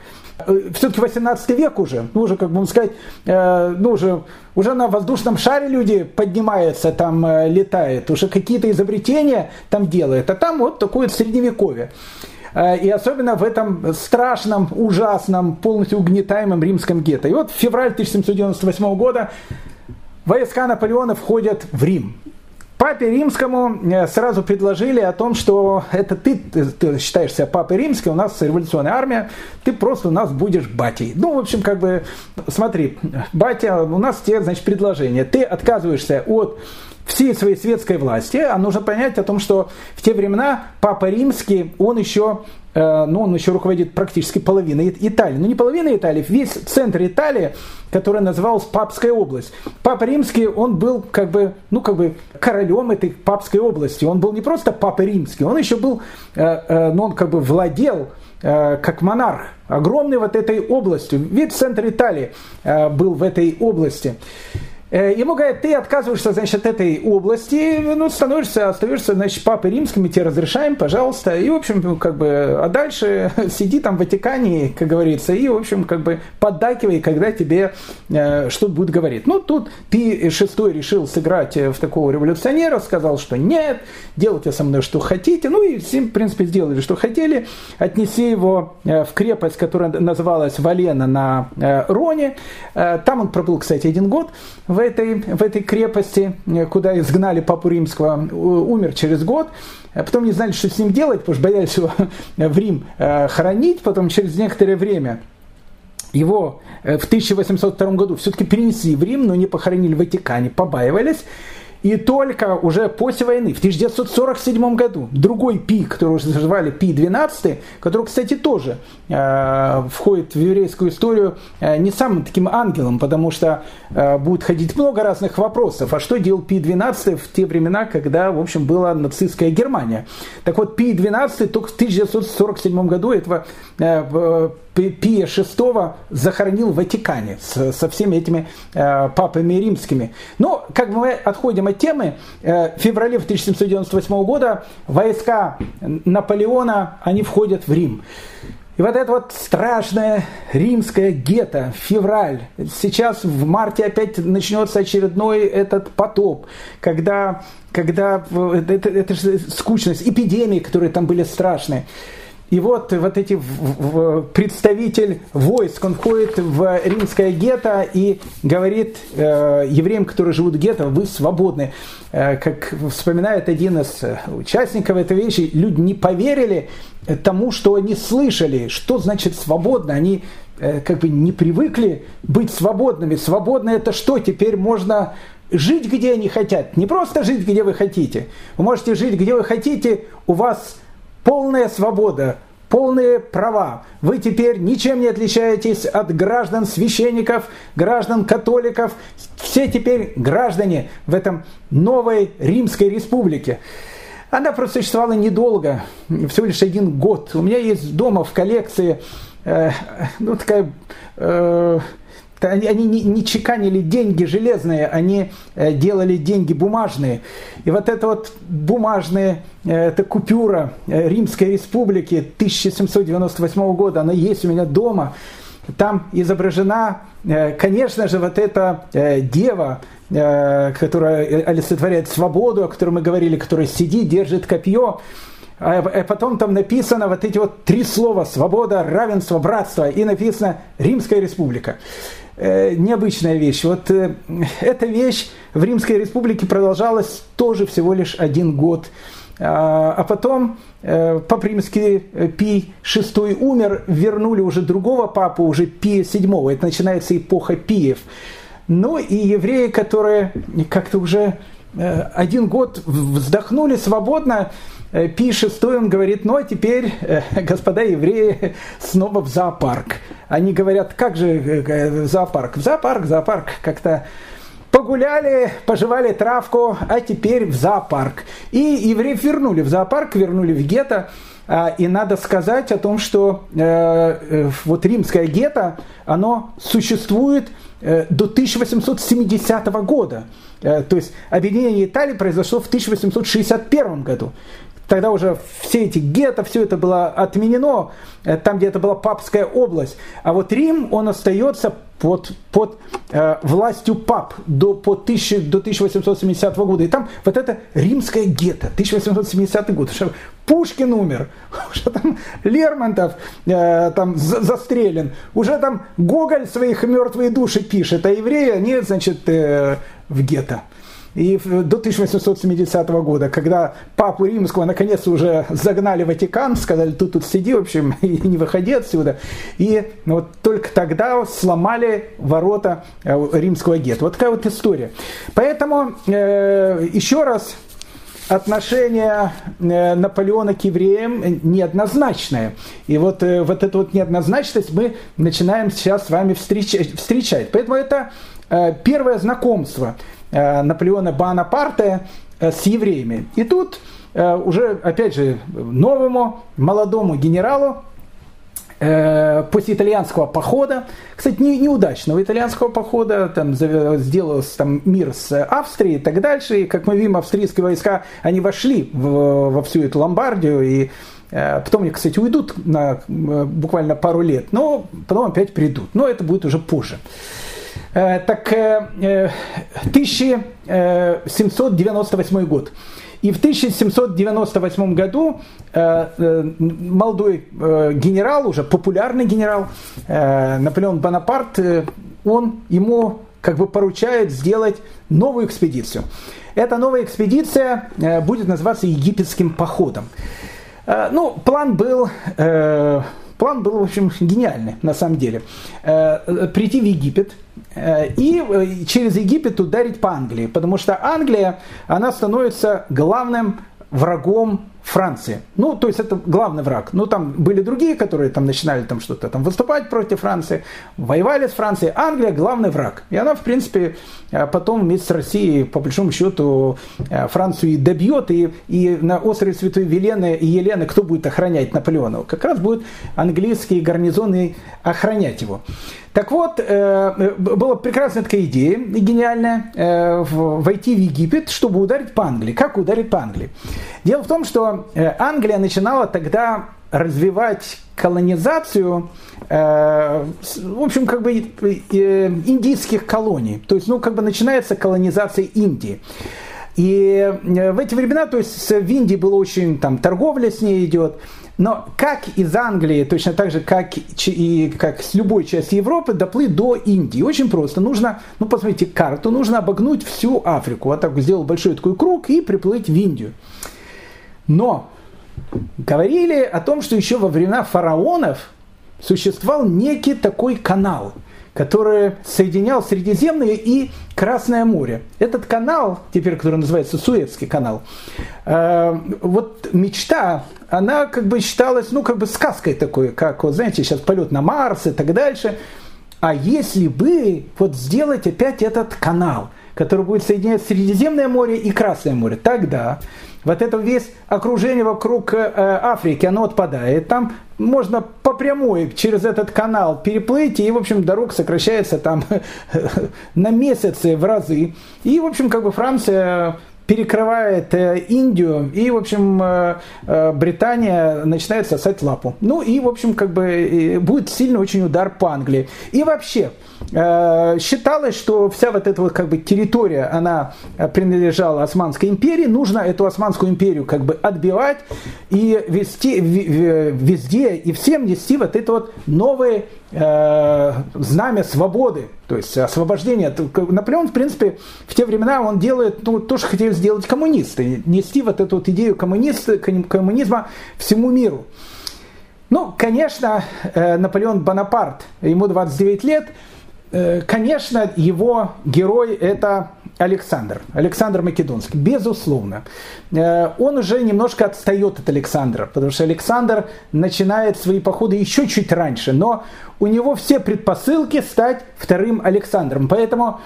Все-таки 18 век уже, ну уже, как бы сказать, ну уже, уже на воздушном шаре люди поднимаются, там летают, уже какие-то изобретения там делают, а там вот такое средневековье. И особенно в этом страшном, ужасном, полностью угнетаемом римском гетто. И вот февраль 1798 года войска Наполеона входят в Рим. Папе Римскому э, сразу предложили о том, что это ты, ты считаешь себя папой римским, у нас революционная армия, ты просто у нас будешь батей. Ну, в общем, как бы, смотри, батя, у нас тебе, значит, предложение. Ты отказываешься от всей своей светской власти, а нужно понять о том, что в те времена Папа Римский, он еще, э, ну, он еще руководит практически половиной Италии. Ну, не половина Италии, весь центр Италии, который назывался Папская область. Папа Римский, он был как бы, ну, как бы королем этой Папской области. Он был не просто Папа Римский, он еще был, э, э, ну, он как бы владел как монарх, огромный вот этой областью. Весь центр Италии был в этой области. Э, ему говорят, ты отказываешься, значит, от этой области, ну, становишься, остаешься, значит, папой римским, мы тебе разрешаем, пожалуйста. И, в общем, ну, как бы, а дальше сиди там в Ватикане, как говорится, и, в общем, как бы, поддакивай, когда тебе э, что будет говорить. Ну, тут Пи шестой решил сыграть в такого революционера, сказал, что нет, делайте со мной что хотите. Ну, и все, в принципе, сделали, что хотели. Отнеси его э, в крепость, которая называлась Валена на э, Роне. Э, там он пробыл, кстати, один год в этой, в этой крепости, э, куда изгнали Папу Римского, умер через год. А потом не знали, что с ним делать, потому что боялись его в Рим э, хоронить. Потом через некоторое время его э, в 1802 году все-таки перенесли в Рим, но не похоронили в Ватикане, побаивались. И только уже после войны, в 1947 году, другой Пи, который уже называли Пи-12, который, кстати, тоже э, входит в еврейскую историю э, не самым таким ангелом, потому что э, будет ходить много разных вопросов. А что делал Пи-12 в те времена, когда, в общем, была нацистская Германия? Так вот, Пи-12 только в 1947 году этого э, Пия VI захоронил в Ватикане со всеми этими э, папами римскими. Но, как бы мы отходим от темы, э, в феврале 1798 года войска Наполеона, они входят в Рим. И вот это вот страшное римское гетто, февраль. Сейчас в марте опять начнется очередной этот потоп, когда, когда это, это же скучность, эпидемии, которые там были страшные. И вот, вот эти представитель войск, он входит в римское гетто и говорит э, евреям, которые живут в гетто, вы свободны. Э, как вспоминает один из участников этой вещи, люди не поверили тому, что они слышали, что значит свободно. Они э, как бы не привыкли быть свободными. Свободно это что? Теперь можно жить, где они хотят. Не просто жить, где вы хотите. Вы можете жить, где вы хотите, у вас полная свобода, полные права. Вы теперь ничем не отличаетесь от граждан священников, граждан католиков. Все теперь граждане в этом новой Римской республике. Она просуществовала недолго, всего лишь один год. У меня есть дома в коллекции э, ну, такая э, они, они не, не чеканили деньги железные, они э, делали деньги бумажные. И вот эта вот бумажная э, эта купюра э, Римской Республики 1798 года, она есть у меня дома. Там изображена, конечно же, вот эта дева, которая олицетворяет свободу, о которой мы говорили, которая сидит, держит копье. А, а потом там написано вот эти вот три слова «свобода», «равенство», «братство» и написано «Римская республика». Э, необычная вещь. Вот э, эта вещь в Римской республике продолжалась тоже всего лишь один год. А, а потом э, Папа Римский Пий VI умер, вернули уже другого папу, уже Пия VII. Это начинается эпоха Пиев. Ну и евреи, которые как-то уже один год вздохнули свободно, Э, Пи шестой, он говорит, ну а теперь, э, господа евреи, снова в зоопарк. Они говорят, как же э, зоопарк? В зоопарк, зоопарк, как-то погуляли, пожевали травку, а теперь в зоопарк. И евреев вернули в зоопарк, вернули в гетто. А, и надо сказать о том, что э, вот римское гетто, оно существует до 1870 года. То есть объединение Италии произошло в 1861 году. Тогда уже все эти гетто, все это было отменено, э, там, где это была папская область. А вот Рим, он остается под, под э, властью пап до, по 1000, до 1870 года. И там вот это римское гетто, 1870 год. Уже Пушкин умер, уже там Лермонтов э, там застрелен, уже там Гоголь своих мертвые души пишет, а евреи, они, значит, э, в гетто. И до 1870 года, когда папу римского наконец уже загнали в Ватикан, сказали, тут тут сиди, в общем, и не выходи отсюда. И вот только тогда сломали ворота э, римского гетто. Вот такая вот история. Поэтому э, еще раз отношение э, Наполеона к евреям неоднозначное. И вот, э, вот эту вот неоднозначность мы начинаем сейчас с вами встречать. Поэтому это первое знакомство Наполеона Бонапарта э, с евреями. И тут э, уже, опять же, новому молодому генералу после итальянского похода, кстати, не, неудачного итальянского похода, там сделался там мир с Австрией и так дальше, и, как мы видим, австрийские войска, они вошли в, во всю эту Ломбардию, и потом они, кстати, уйдут на буквально пару лет, но потом опять придут, но это будет уже позже. Э, так 1798 э, э, год. И в 1798 году молодой генерал, уже популярный генерал Наполеон Бонапарт, он ему как бы поручает сделать новую экспедицию. Эта новая экспедиция будет называться египетским походом. Ну, план был План был, в общем, гениальный, на самом деле. Прийти в Египет и э, через Египет ударить по Англии, потому что Англия, она становится главным врагом Франции. Ну, то есть это главный враг. Ну, там были другие, которые там начинали там что-то там выступать против Франции, воевали с Францией. Англия главный враг. И она, в принципе, э, потом вместе с Россией, по большому счету, э, Францию и добьет. И, и на острове Святой Велены и Елены кто будет охранять Наполеона? Как раз будут английские гарнизоны охранять его. Так вот, э, была прекрасная такая идея, гениальная, войти в Египет, чтобы ударить по Англии. Как ударить по Англии? Дело в том, что Э, Англия начинала тогда развивать колонизацию, э, в общем, как бы э, индийских колоний. То есть, ну, как бы начинается колонизация Индии. И в эти времена, то есть в Индии было очень, там, торговля с ней идет, но как из Англии, точно так же, как и как с любой части Европы, доплыть до Индии? Очень просто. Нужно, ну, посмотрите карту, нужно обогнуть всю Африку. Вот так сделал большой такой круг и приплыть в Индию. Но говорили о том, что еще во времена фараонов существовал некий такой канал, который соединял Средиземное и Красное море. Этот канал, теперь который называется Суэцкий канал, э, вот мечта, она как бы считалась, ну, как бы сказкой такой, как, вот знаете, сейчас полет на Марс и так дальше. А если бы вот сделать опять этот канал, который будет соединять Средиземное море и Красное море, тогда вот это весь окружение вокруг э, Африки, оно отпадает. Там можно по прямой через этот канал переплыть, и, в общем, дорога сокращается там на месяцы в разы. И, в общем, как бы Франция перекрывает э, Индию, и, в общем, э, э, Британия начинает сосать лапу. Ну и, в общем, как бы будет сильный очень удар по Англии. И вообще, считалось, что вся вот эта вот как бы территория, она принадлежала Османской империи, нужно эту Османскую империю как бы отбивать и вести, везде и всем нести вот это вот новые э, знамя свободы, то есть освобождения. Наполеон, в принципе, в те времена он делает ну, то, что хотели сделать коммунисты, нести вот эту вот идею коммуниста, коммунизма всему миру. Ну, конечно, э, Наполеон Бонапарт, ему 29 лет, э, конечно, его герой это Александр, Александр Македонский, безусловно. Э, он уже немножко отстает от Александра, потому что Александр начинает свои походы еще чуть раньше, но у него все предпосылки стать вторым Александром. Поэтому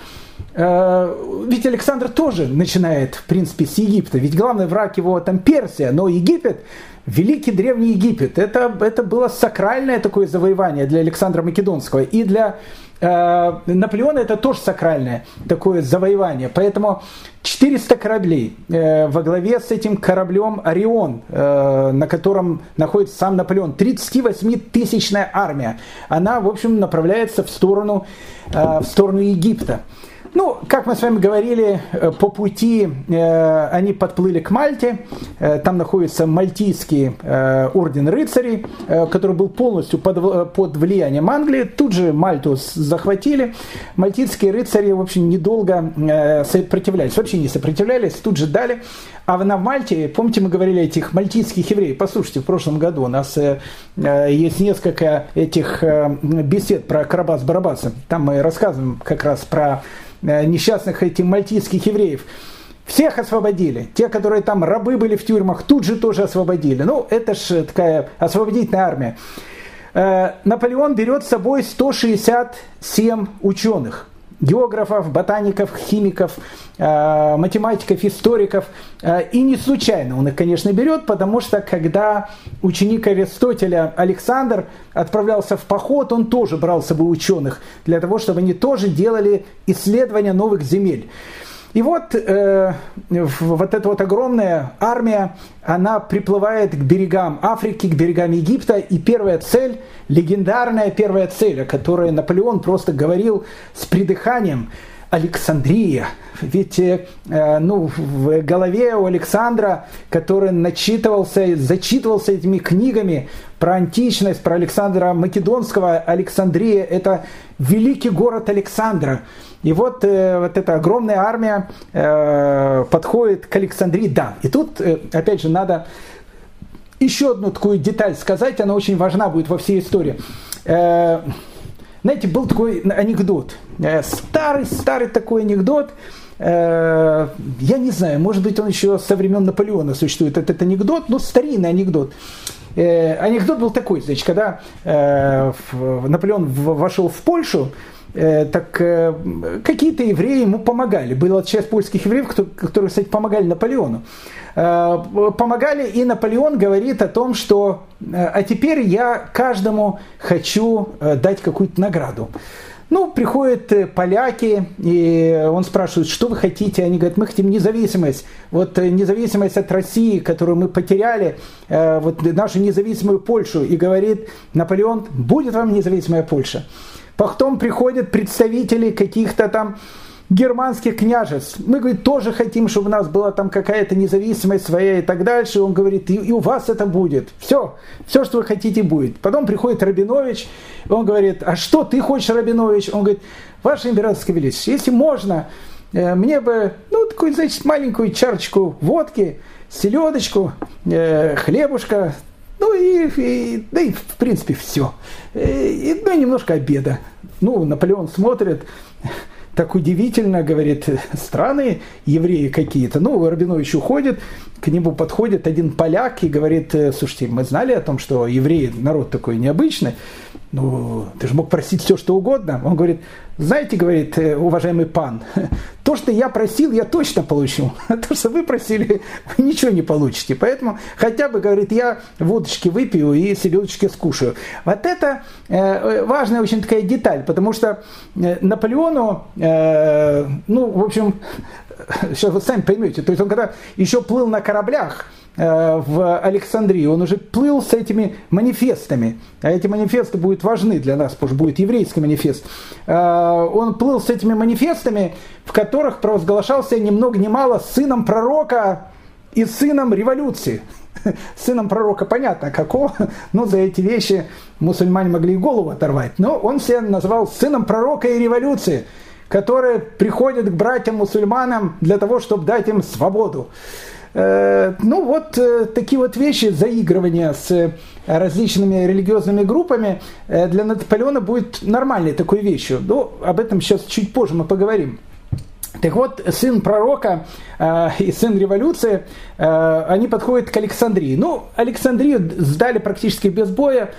ведь Александр тоже начинает, в принципе, с Египта. Ведь главный враг его там Персия, но Египет, Великий Древний Египет, это, это было сакральное такое завоевание для Александра Македонского. И для э, Наполеона это тоже сакральное такое завоевание. Поэтому 400 кораблей э, во главе с этим кораблем «Орион», э, на котором находится сам Наполеон, 38-тысячная армия, она, в общем, направляется в сторону, э, в сторону Египта. Ну, как мы с вами говорили, э, по пути э, они подплыли к Мальте. Э, там находится Мальтийский э, орден рыцарей, э, который был полностью под, под влиянием Англии. Тут же Мальту захватили. Мальтийские рыцари, в общем, недолго э, сопротивлялись. Вообще не сопротивлялись, тут же дали. А на Мальте, помните, мы говорили о этих мальтийских евреев. Послушайте, в прошлом году у нас э, э есть несколько этих э, бесед про Карабас-Барабаса. Там мы рассказываем как раз про Э, несчастных этих мальтийских евреев. Всех освободили. Те, которые там рабы были в тюрьмах, тут же тоже освободили. Ну, это же такая освободительная армия. Э, Наполеон берет с собой 167 ученых географов, ботаников, химиков, э, математиков, историков. И не случайно он их, конечно, берет, потому что когда ученик Аристотеля Александр отправлялся в поход, он тоже брал с собой ученых для того, чтобы они тоже делали исследования новых земель. И вот, э, вот эта вот огромная армия, она приплывает к берегам Африки, к берегам Египта, и первая цель, легендарная первая цель, о которой Наполеон просто говорил с придыханием, Александрия. Ведь э, ну, в голове у Александра, который начитывался, зачитывался этими книгами про античность, про Александра Македонского, Александрия – это великий город Александра – и вот, э, вот эта огромная армия э, подходит к Александрии. Да, и тут, э, опять же, надо еще одну такую деталь сказать, она очень важна будет во всей истории. Э, знаете, был такой анекдот, э, старый-старый такой анекдот, э, я не знаю, может быть, он еще со времен Наполеона существует, этот анекдот, но старинный анекдот. Э, анекдот был такой, значит, когда э, Наполеон вошел в Польшу, Э, так э, какие-то евреи ему помогали. Была часть польских евреев, которые, кстати, помогали Наполеону. Э, помогали, и Наполеон говорит о том, что «а теперь я каждому хочу дать какую-то награду». Ну, приходят поляки, и он спрашивает, что вы хотите? Они говорят, мы хотим независимость. Вот независимость от России, которую мы потеряли, вот нашу независимую Польшу. И говорит Наполеон, будет вам независимая Польша. Потом приходят представители каких-то там германских княжеств. Мы, говорит, тоже хотим, чтобы у нас была там какая-то независимость своя и так дальше. Он говорит, и, и у вас это будет. Все, все, что вы хотите, будет. Потом приходит Рабинович, он говорит, а что ты хочешь, Рабинович? Он говорит, ваше императорское величество, если можно, э, мне бы, ну, такую, значит, маленькую чарочку водки, селедочку, э, хлебушка, ну и, и, да и в принципе все. Э, и, ну и немножко обеда. Ну, Наполеон смотрит, так удивительно, говорит, страны евреи какие-то. Ну, Рабинович уходит, к нему подходит один поляк и говорит, «Э, слушайте, мы знали о том, что евреи народ такой необычный, ну, ты же мог просить все, что угодно. Он говорит, знаете, говорит, э, уважаемый пан, то, что я просил, я точно получу. А то, что вы просили, вы ничего не получите. Поэтому хотя бы, говорит, я водочки выпью и селедочки скушаю. Вот это э, важная очень такая деталь, потому что э, Наполеону, э, ну, в общем, сейчас вы сами поймете, то есть он когда еще плыл на кораблях, Э, в Александрии, он уже плыл с этими манифестами, а эти манифесты будут важны для нас, потому что будет еврейский манифест. Э, он плыл с этими манифестами, в которых провозглашался ни много ни мало сыном пророка и сыном революции. Сыном пророка понятно какого, но за эти вещи мусульмане могли и голову оторвать. Но он себя назвал сыном пророка и революции, которые приходят к братьям-мусульманам для того, чтобы дать им свободу. Э, ну вот э, такие вот вещи, заигрывания с различными религиозными группами э, для Наполеона будет нормальной такой вещью. Но об этом сейчас чуть позже мы поговорим. Так вот, сын пророка э, и сын революции, э, они подходят к Александрии. Ну, Александрию сдали практически без боя.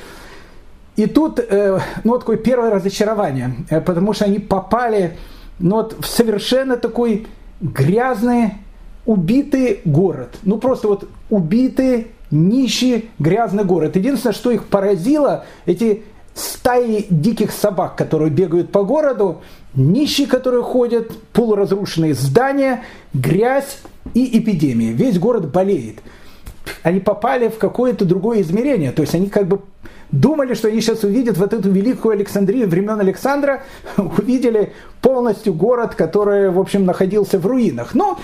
И тут, э, ну, такое первое разочарование, потому что они попали ну вот в совершенно такой грязный, убитый город. Ну просто вот убитый, нищий, грязный город. Единственное, что их поразило, эти стаи диких собак, которые бегают по городу, нищие, которые ходят, полуразрушенные здания, грязь и эпидемия. Весь город болеет. Они попали в какое-то другое измерение. То есть они как бы думали, что они сейчас увидят вот эту великую Александрию времен Александра, увидели полностью город, который, в общем, находился в руинах. Но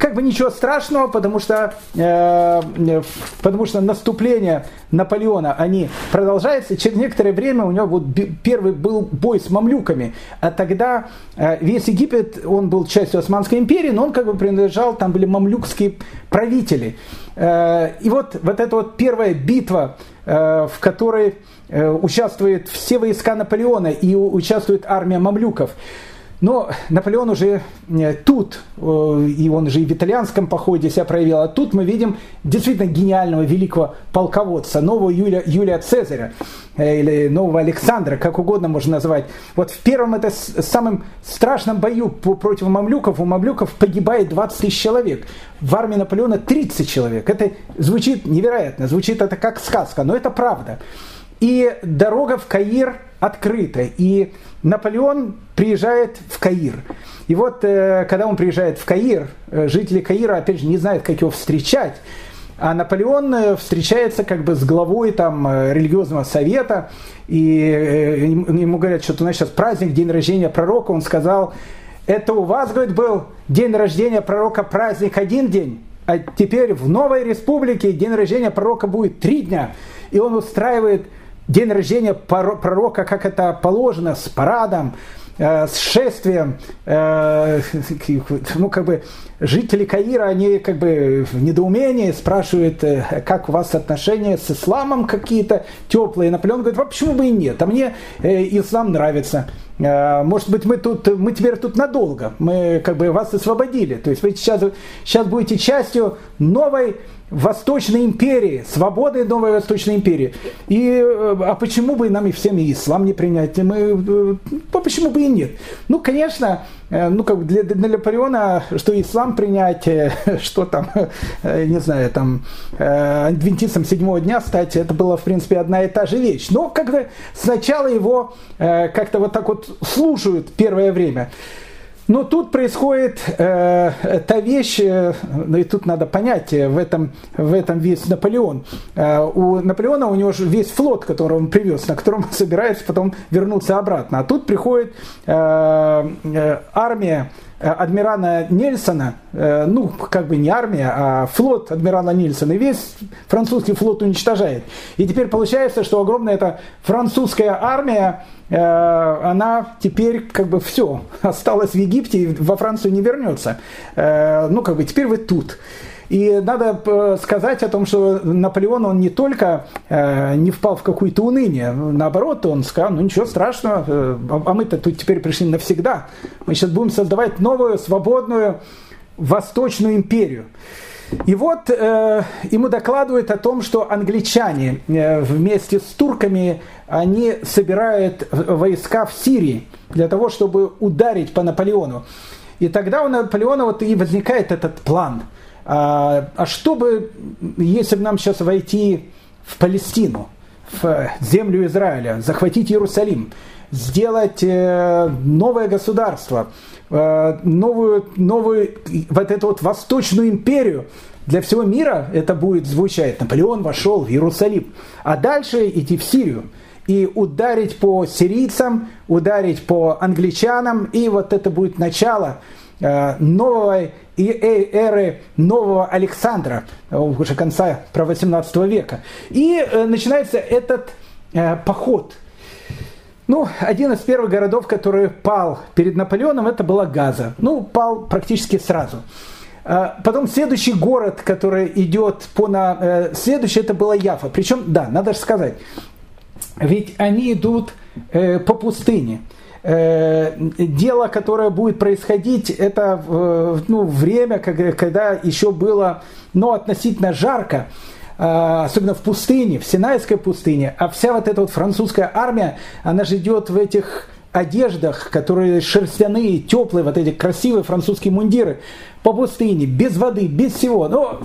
как бы ничего страшного, потому что, э, потому что наступление Наполеона, они продолжаются. Через некоторое время у него вот первый был бой с мамлюками, а тогда э, весь Египет, он был частью Османской империи, но он как бы принадлежал, там были мамлюкские правители. Э, и вот, вот эта вот первая битва, э, в которой э, участвуют все войска Наполеона и участвует армия мамлюков. Но Наполеон уже тут, и он же и в итальянском походе себя проявил, а тут мы видим действительно гениального великого полководца, нового Юлия, Юлия Цезаря, или нового Александра, как угодно можно назвать. Вот в первом это самом страшном бою против мамлюков, у мамлюков погибает 20 тысяч человек. В армии Наполеона 30 человек. Это звучит невероятно, звучит это как сказка, но это правда. И дорога в Каир открыта. И Наполеон приезжает в Каир. И вот, э, когда он приезжает в Каир, э, жители Каира, опять же, не знают, как его встречать. А Наполеон э, встречается как бы с главой там, религиозного совета, и ему говорят, что у нас сейчас праздник, день рождения пророка. Он сказал, это у вас, говорит, был день рождения пророка праздник один день, а теперь в новой республике день рождения пророка будет три дня. И он устраивает день рождения пророка, как это положено, с парадом, э, с шествием, э, ну, как бы, жители Каира, они как бы в недоумении спрашивают, э, как у вас отношения с исламом какие-то теплые. Наполеон говорит, а почему бы и нет, а мне ислам нравится. Может быть, мы, тут, мы теперь тут надолго, мы как бы вас освободили. То есть вы сейчас, сейчас будете частью новой Восточной империи, свободы новой Восточной империи. И, э, а почему бы нам и всем и ислам не принять? Мы, э, а почему бы и нет? Ну, конечно, э, ну, как для, для Наполеона, что ислам принять, что там, не знаю, там, адвентистом седьмого дня стать, это была, в принципе, одна и та же вещь. Но как-то сначала его как-то вот так вот слушают первое время. Но тут происходит э, та вещь, э, ну и тут надо понять, э, в этом, в этом весь Наполеон. Э, у Наполеона у него же весь флот, который он привез, на котором он собирается потом вернуться обратно. А тут приходит э, э, армия адмирала Нельсона, э, ну, как бы не армия, а флот адмирала Нельсона, и весь французский флот уничтожает. И теперь получается, что огромная эта французская армия, э, она теперь как бы все, осталась в Египте и во Францию не вернется. Ну, как бы теперь вы тут. И надо э, сказать о том, что Наполеон, он не только э, не впал в какое-то уныние, наоборот, он сказал, ну ничего страшного, э, а мы-то тут теперь пришли навсегда. Мы сейчас будем создавать новую, свободную Восточную империю. И вот э, ему докладывают о том, что англичане э, вместе с турками, они собирают войска в Сирии для того, чтобы ударить по Наполеону. И тогда у Наполеона вот и возникает этот план – а, а что бы, если бы нам сейчас войти в Палестину, в землю Израиля, захватить Иерусалим, сделать э, новое государство, э, новую, новую вот эту вот Восточную империю, для всего мира это будет звучать. Наполеон вошел в Иерусалим. А дальше идти в Сирию и ударить по сирийцам, ударить по англичанам, и вот это будет начало Э, новой эры нового Александра, э, уже конца про 18 века. И э, начинается этот поход. Ну, один из первых городов, который пал перед Наполеоном, это была Газа. Ну, пал практически сразу. Потом следующий город, который идет по на... Следующий это была Яфа. Причем, да, надо же сказать, ведь они идут по пустыне. Э, дело, которое будет происходить, это ну, время, когда еще было ну, относительно жарко, э, особенно в пустыне, в Синайской пустыне, а вся вот эта вот французская армия, она же идет в этих одеждах, которые шерстяные, теплые, вот эти красивые французские мундиры, по пустыне, без воды, без всего. Но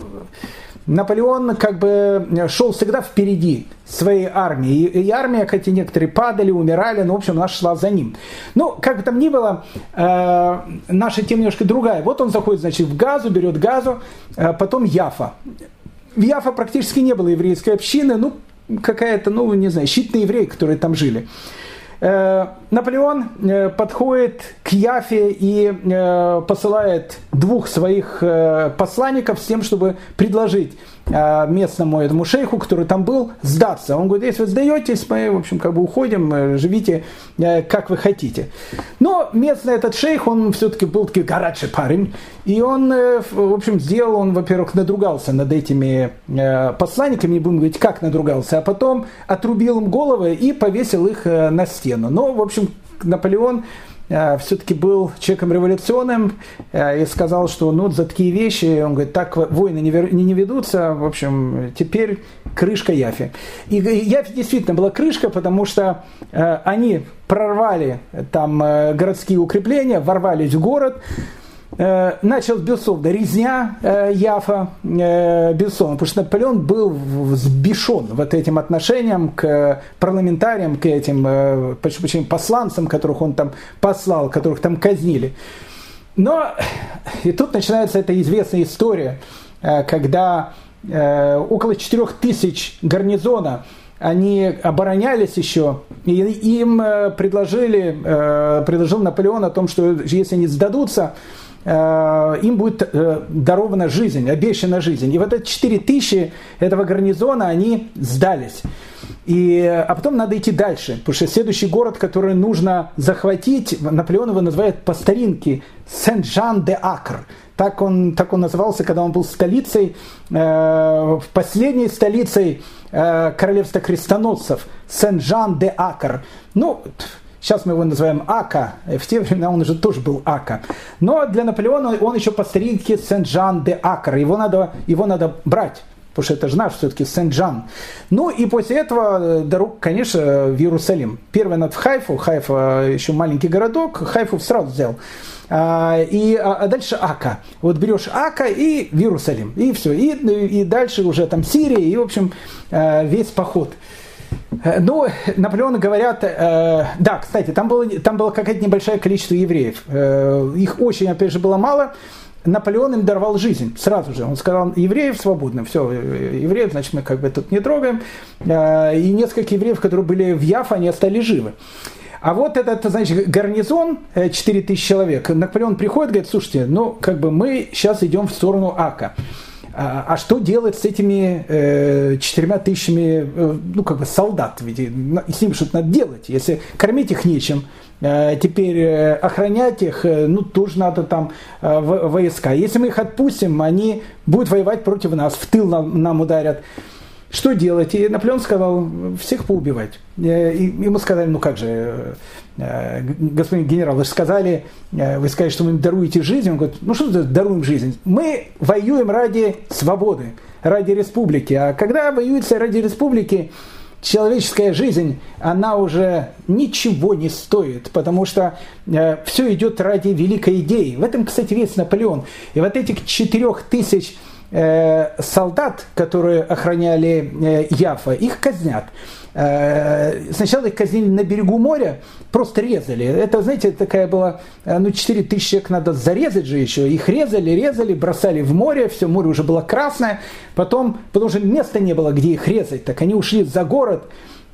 Наполеон как бы шел всегда впереди своей армии. И, и армия, хотя некоторые падали, умирали, но, в общем, наша шла за ним. Ну, как бы там ни было, э, наша тема немножко другая. Вот он заходит, значит, в Газу, берет Газу, э, потом Яфа. В Яфа практически не было еврейской общины, ну, какая-то, ну, не знаю, щитные евреи, которые там жили. Э, Наполеон э, подходит к Яфе и э, посылает двух своих посланников с тем, чтобы предложить местному этому шейху, который там был, сдаться. Он говорит, если вы сдаетесь, мы, в общем, как бы уходим, э, живите э, как вы хотите. Но местный этот шейх, он все-таки был такой горячий парень, и он, в общем, сделал, он, во-первых, надругался над этими посланниками, не будем говорить, как надругался, а потом отрубил им головы и повесил их на стену. Но, в общем, Наполеон Э, все-таки был человеком революционным э, и сказал, что ну, за такие вещи, он говорит, так войны не, не ведутся, в общем, теперь крышка Яфи. И Яфи действительно была крышка, потому что э, они прорвали там городские укрепления, ворвались в город, Э, началась, безусловно, резня э, Яфа, э, безусловно, потому что Наполеон был взбешен вот этим отношением к парламентариям, к этим почему, посланцам, которых он там послал, которых там казнили. Но и тут начинается эта известная история, когда около 4 тысяч гарнизона они оборонялись еще, и им предложили, предложил Наполеон о том, что если они сдадутся, им будет э, дарована жизнь, обещана жизнь. И вот эти 4 тысячи этого гарнизона, они сдались. И, а потом надо идти дальше, потому что следующий город, который нужно захватить, Наполеон его называет по старинке Сен-Жан-де-Акр. Так он, так он назывался, когда он был столицей, э, последней столицей э, королевства крестоносцев, Сен-Жан-де-Акр. Ну, Сейчас мы его называем Ака. В те времена он уже тоже был Ака. Но для Наполеона он еще по старинке Сен-Жан де Акр. Его надо, его надо брать. Потому что это же наш все-таки Сен-Джан. Ну и после этого э, дорог, конечно, в Иерусалим. Первый над в Хайфу. Хайфа еще маленький городок. Хайфу сразу взял. А, и, а, а дальше Ака. Вот берешь Ака и в Иерусалим. И все. И, и дальше уже там Сирия. И, в общем, э, весь поход. Э, ну, Наполеону говорят, э, да, кстати, там было, там было какое-то небольшое количество евреев. Э, их очень, опять же, было мало. Наполеон им даровал жизнь сразу же. Он сказал, евреев свободны, все, э, евреев, значит, мы как бы тут не трогаем. Э, и несколько евреев, которые были в Яфа, они остались живы. А вот этот, значит, гарнизон, 4000 э, человек, Наполеон приходит, говорит, слушайте, ну, как бы мы сейчас идем в сторону Ака. А, а что делать с этими э, четырьмя тысячами, э, ну, как бы солдат? Ведь с ними что-то надо делать. Если кормить их нечем, э, теперь э, охранять их, э, ну, тоже надо там э, войска. Если мы их отпустим, они будут воевать против нас, в тыл нам, нам ударят. Что делать? И Наполеон сказал, всех поубивать. Э, и ему сказали, ну как же, э, господин генерал, вы же сказали, э, вы сказали, что вы им даруете жизнь. Он говорит, ну что даруем жизнь? Мы воюем ради свободы, ради республики. А когда воюется ради республики, человеческая жизнь, она уже ничего не стоит, потому что все идет ради великой идеи. В этом, кстати, весь Наполеон. И вот этих четырех тысяч Э, солдат, которые охраняли э, Яфа, их казнят. Э, сначала их казнили на берегу моря, просто резали. Это, знаете, такая была, ну, 4 тысячи человек надо зарезать же еще. Их резали, резали, бросали в море, все море уже было красное. Потом, потому что места не было, где их резать, так они ушли за город,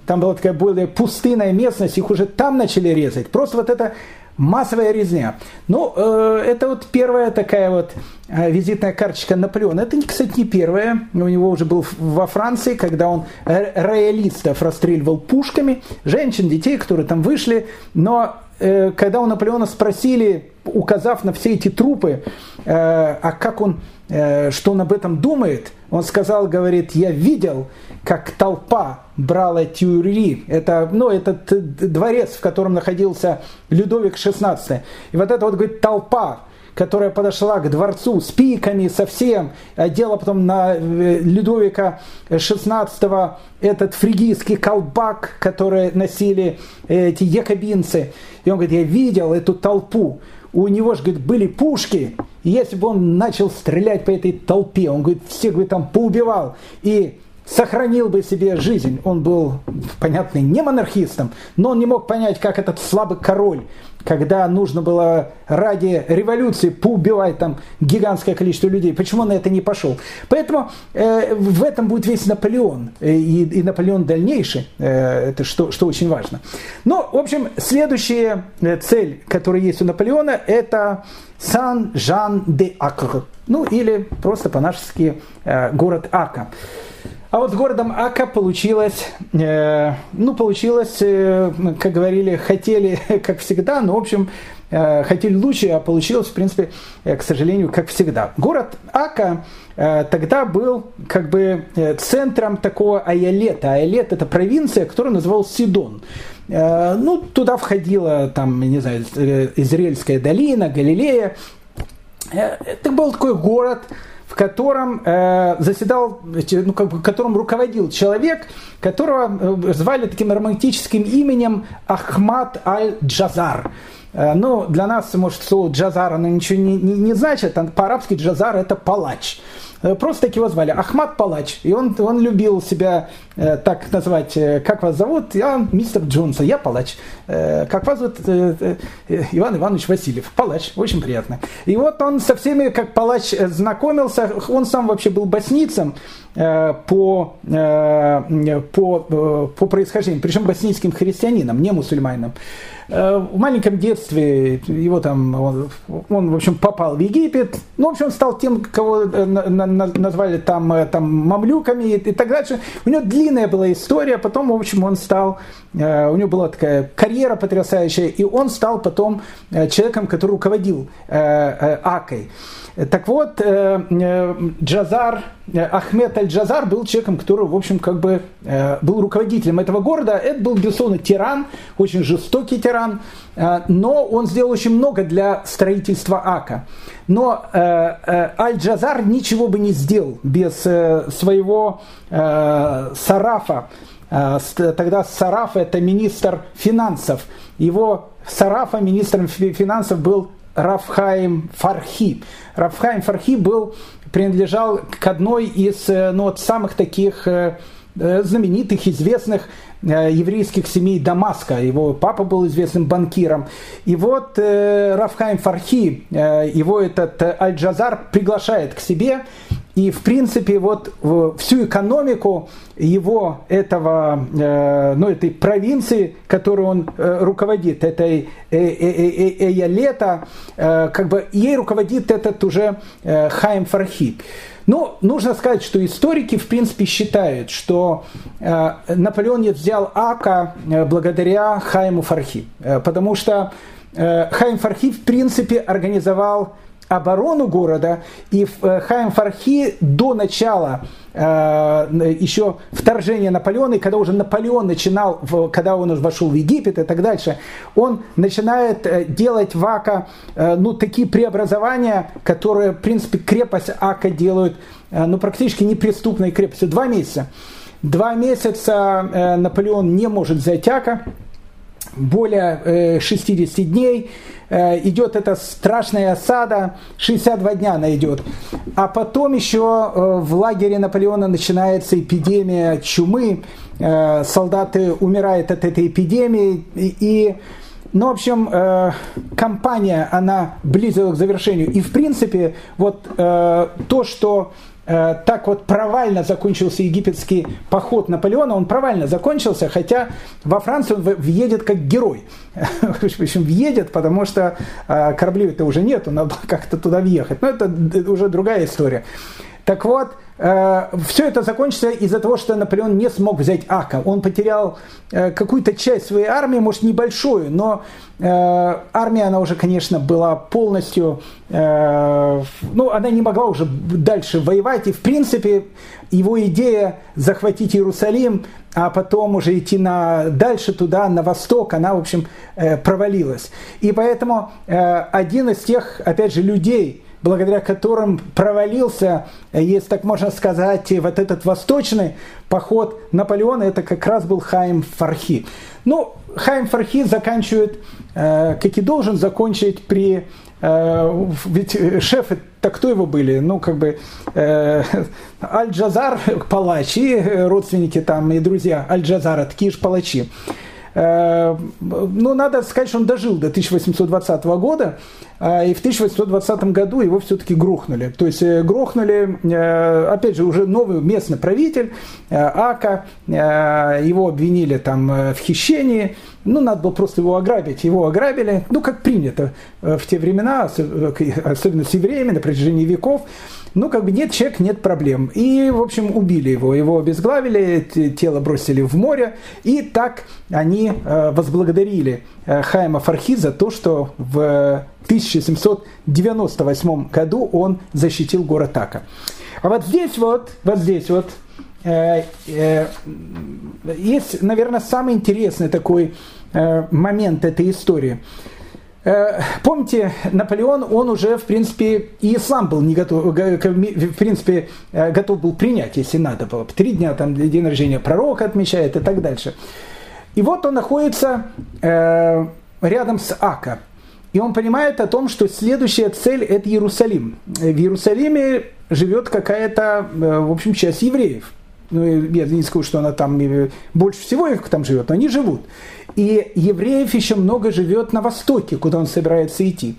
там была такая более пустынная местность, их уже там начали резать. Просто вот это массовая резня. Ну, э, это вот первая такая вот э, визитная карточка Наполеона. Это, кстати, не первая. У него уже был во Франции, когда он роялистов расстреливал пушками, женщин, детей, которые там вышли. Но э, когда у Наполеона спросили, указав на все эти трупы, э, а как он, э, что он об этом думает, он сказал, говорит, я видел, как толпа брала Тюри. Это, ну, этот дворец, в котором находился Людовик XVI. И вот эта вот, говорит, толпа, которая подошла к дворцу с пиками, совсем, одела потом на э, Людовика XVI этот фригийский колпак, который носили эти якобинцы. И он говорит, я видел эту толпу, у него же, говорит, были пушки, и если бы он начал стрелять по этой толпе, он, говорит, всех, говорит, там поубивал, и сохранил бы себе жизнь. Он был, понятно, не монархистом, но он не мог понять, как этот слабый король, когда нужно было ради революции поубивать там гигантское количество людей, почему он на это не пошел. Поэтому э, в этом будет весь Наполеон э, и, и Наполеон дальнейший, э, это что, что очень важно. Ну, в общем, следующая э, цель, которая есть у Наполеона, это Сан-Жан-де-Акр, ну или просто по-нашески э, город Ака. А вот с городом Ака получилось, э, ну, получилось, э, как говорили, хотели, как всегда, но, в общем, э, хотели лучше, а получилось, в принципе, э, к сожалению, как всегда. Город Ака э, тогда был как бы э, центром такого Айолета. Айолет – это провинция, которую называл Сидон. Э, ну, туда входила, там, не знаю, Израильская долина, Галилея. Э, это был такой город, в котором э, заседал, ну, как которым руководил человек, которого э, звали таким романтическим именем Ахмад Аль-Джазар. Э, ну, для нас, может, слово джазар, оно ничего не, не, не значит. По-арабски джазар – это палач. Э, просто так его звали, Ахмад Палач. И он, он любил себя э, так назвать, э, как вас зовут? Я мистер Джонсон, я Палач. Э, как вас зовут? Э, э, Иван Иванович Васильев. Палач, очень приятно. И вот он со всеми, как Палач, э, знакомился. Он сам вообще был боснийцем э, по, э, по, э, по происхождению, причем боснийским христианином, не мусульманином. Э, в маленьком детстве его там, он, он, в общем, попал в Египет. Ну, в общем, стал тем, кого э, назвали там, э, там мамлюками и так дальше. У него длинная была история, потом, в общем, он стал, у него была такая карьера потрясающая, и он стал потом человеком, который руководил Акой. Так вот, э, э, Джазар, э, Ахмед Аль-Джазар был человеком, который, в общем, как бы был руководителем этого города. Это был, безусловно, тиран, очень жестокий тиран, но он сделал очень много для строительства Ака. Но Аль-Джазар ничего бы не сделал без своего Сарафа. Тогда Сараф это министр финансов. Его Сарафа, министром финансов, был Рафхаим Фархи. Рафхаим Фархи был, принадлежал к одной из э, ну, вот, самых таких э, э, знаменитых, известных еврейских семей Дамаска. Его папа был известным банкиром. И вот э, Рафхайм Фархи, его этот Аль-Джазар приглашает к себе и, в принципе, вот всю экономику его этого, э, ну, этой провинции, которую он э, руководит, этой Эялета, э, как бы ей руководит этот уже Хайм Фархи. Но ну, нужно сказать, что историки, в принципе, считают, что Наполеон взял Ака благодаря Хайму Фархи, потому что Хайм Фархи, в принципе, организовал оборону города, и э, Хайм Фархи до начала э, еще вторжения Наполеона, и когда уже Наполеон начинал, когда он уже вошел в Египет и так дальше, он начинает э, делать в Ака ну, такие преобразования, которые, в принципе, крепость Ака делают ну, практически неприступной крепостью. Два месяца. Два месяца Наполеон не может взять Ака, более 60 дней, Э, идет эта страшная осада, 62 дня она идет. А потом еще э, в лагере Наполеона начинается эпидемия чумы, э, солдаты умирают от этой эпидемии, и ну, в общем, э, кампания, она близилась к завершению. И, в принципе, вот э, то, что Э, так вот провально закончился египетский поход Наполеона, он провально закончился, хотя во Францию он въедет как герой. Причем въедет, потому что э, кораблей-то уже нет, надо как-то туда въехать. Но это уже другая история. Так вот, э, все это закончится из-за того, что Наполеон не смог взять Ака. Он потерял э, какую-то часть своей армии, может небольшую, но э, армия, она уже, конечно, была полностью, э, ну, она не могла уже дальше воевать. И, в принципе, его идея захватить Иерусалим, а потом уже идти на, дальше туда, на восток, она, в общем, э, провалилась. И поэтому э, один из тех, опять же, людей, благодаря которым провалился, э, если так можно сказать, вот этот восточный поход Наполеона, это как раз был Хайм Фархи. Ну, Хайм Фархи заканчивает, э, как и должен закончить при... Э, ведь шефы так кто его были? Ну, как бы Аль-Джазар, палач, и родственники там, и друзья Аль-Джазара, такие же палачи. Ну, надо сказать, что он дожил до 1820 года, а, и в 1820 году его все-таки грохнули. То есть э, грохнули, э, опять же, уже новый местный правитель, э, Ака, его обвинили там в хищении, ну, надо было просто его ограбить. Его ограбили, ну, как принято в те времена, особенно с евреями на протяжении веков. Ну, как бы нет человека, нет проблем. И, в общем, убили его. Его обезглавили, тело бросили в море. И так они возблагодарили Хайма Фархи за то, что в 1798 году он защитил город Така. А вот здесь вот, вот здесь вот, э, э, есть, наверное, самый интересный такой э, момент этой истории. Э, помните, Наполеон, он уже, в принципе, и ислам был не готов, в принципе, э, готов был принять, если надо было. Три дня там день рождения пророка отмечает и так дальше. И вот он находится э, рядом с Ака. И он понимает о том, что следующая цель – это Иерусалим. В Иерусалиме живет какая-то, в общем, часть евреев. Ну, я не скажу, что она там больше всего их там живет, но они живут. И евреев еще много живет на востоке, куда он собирается идти.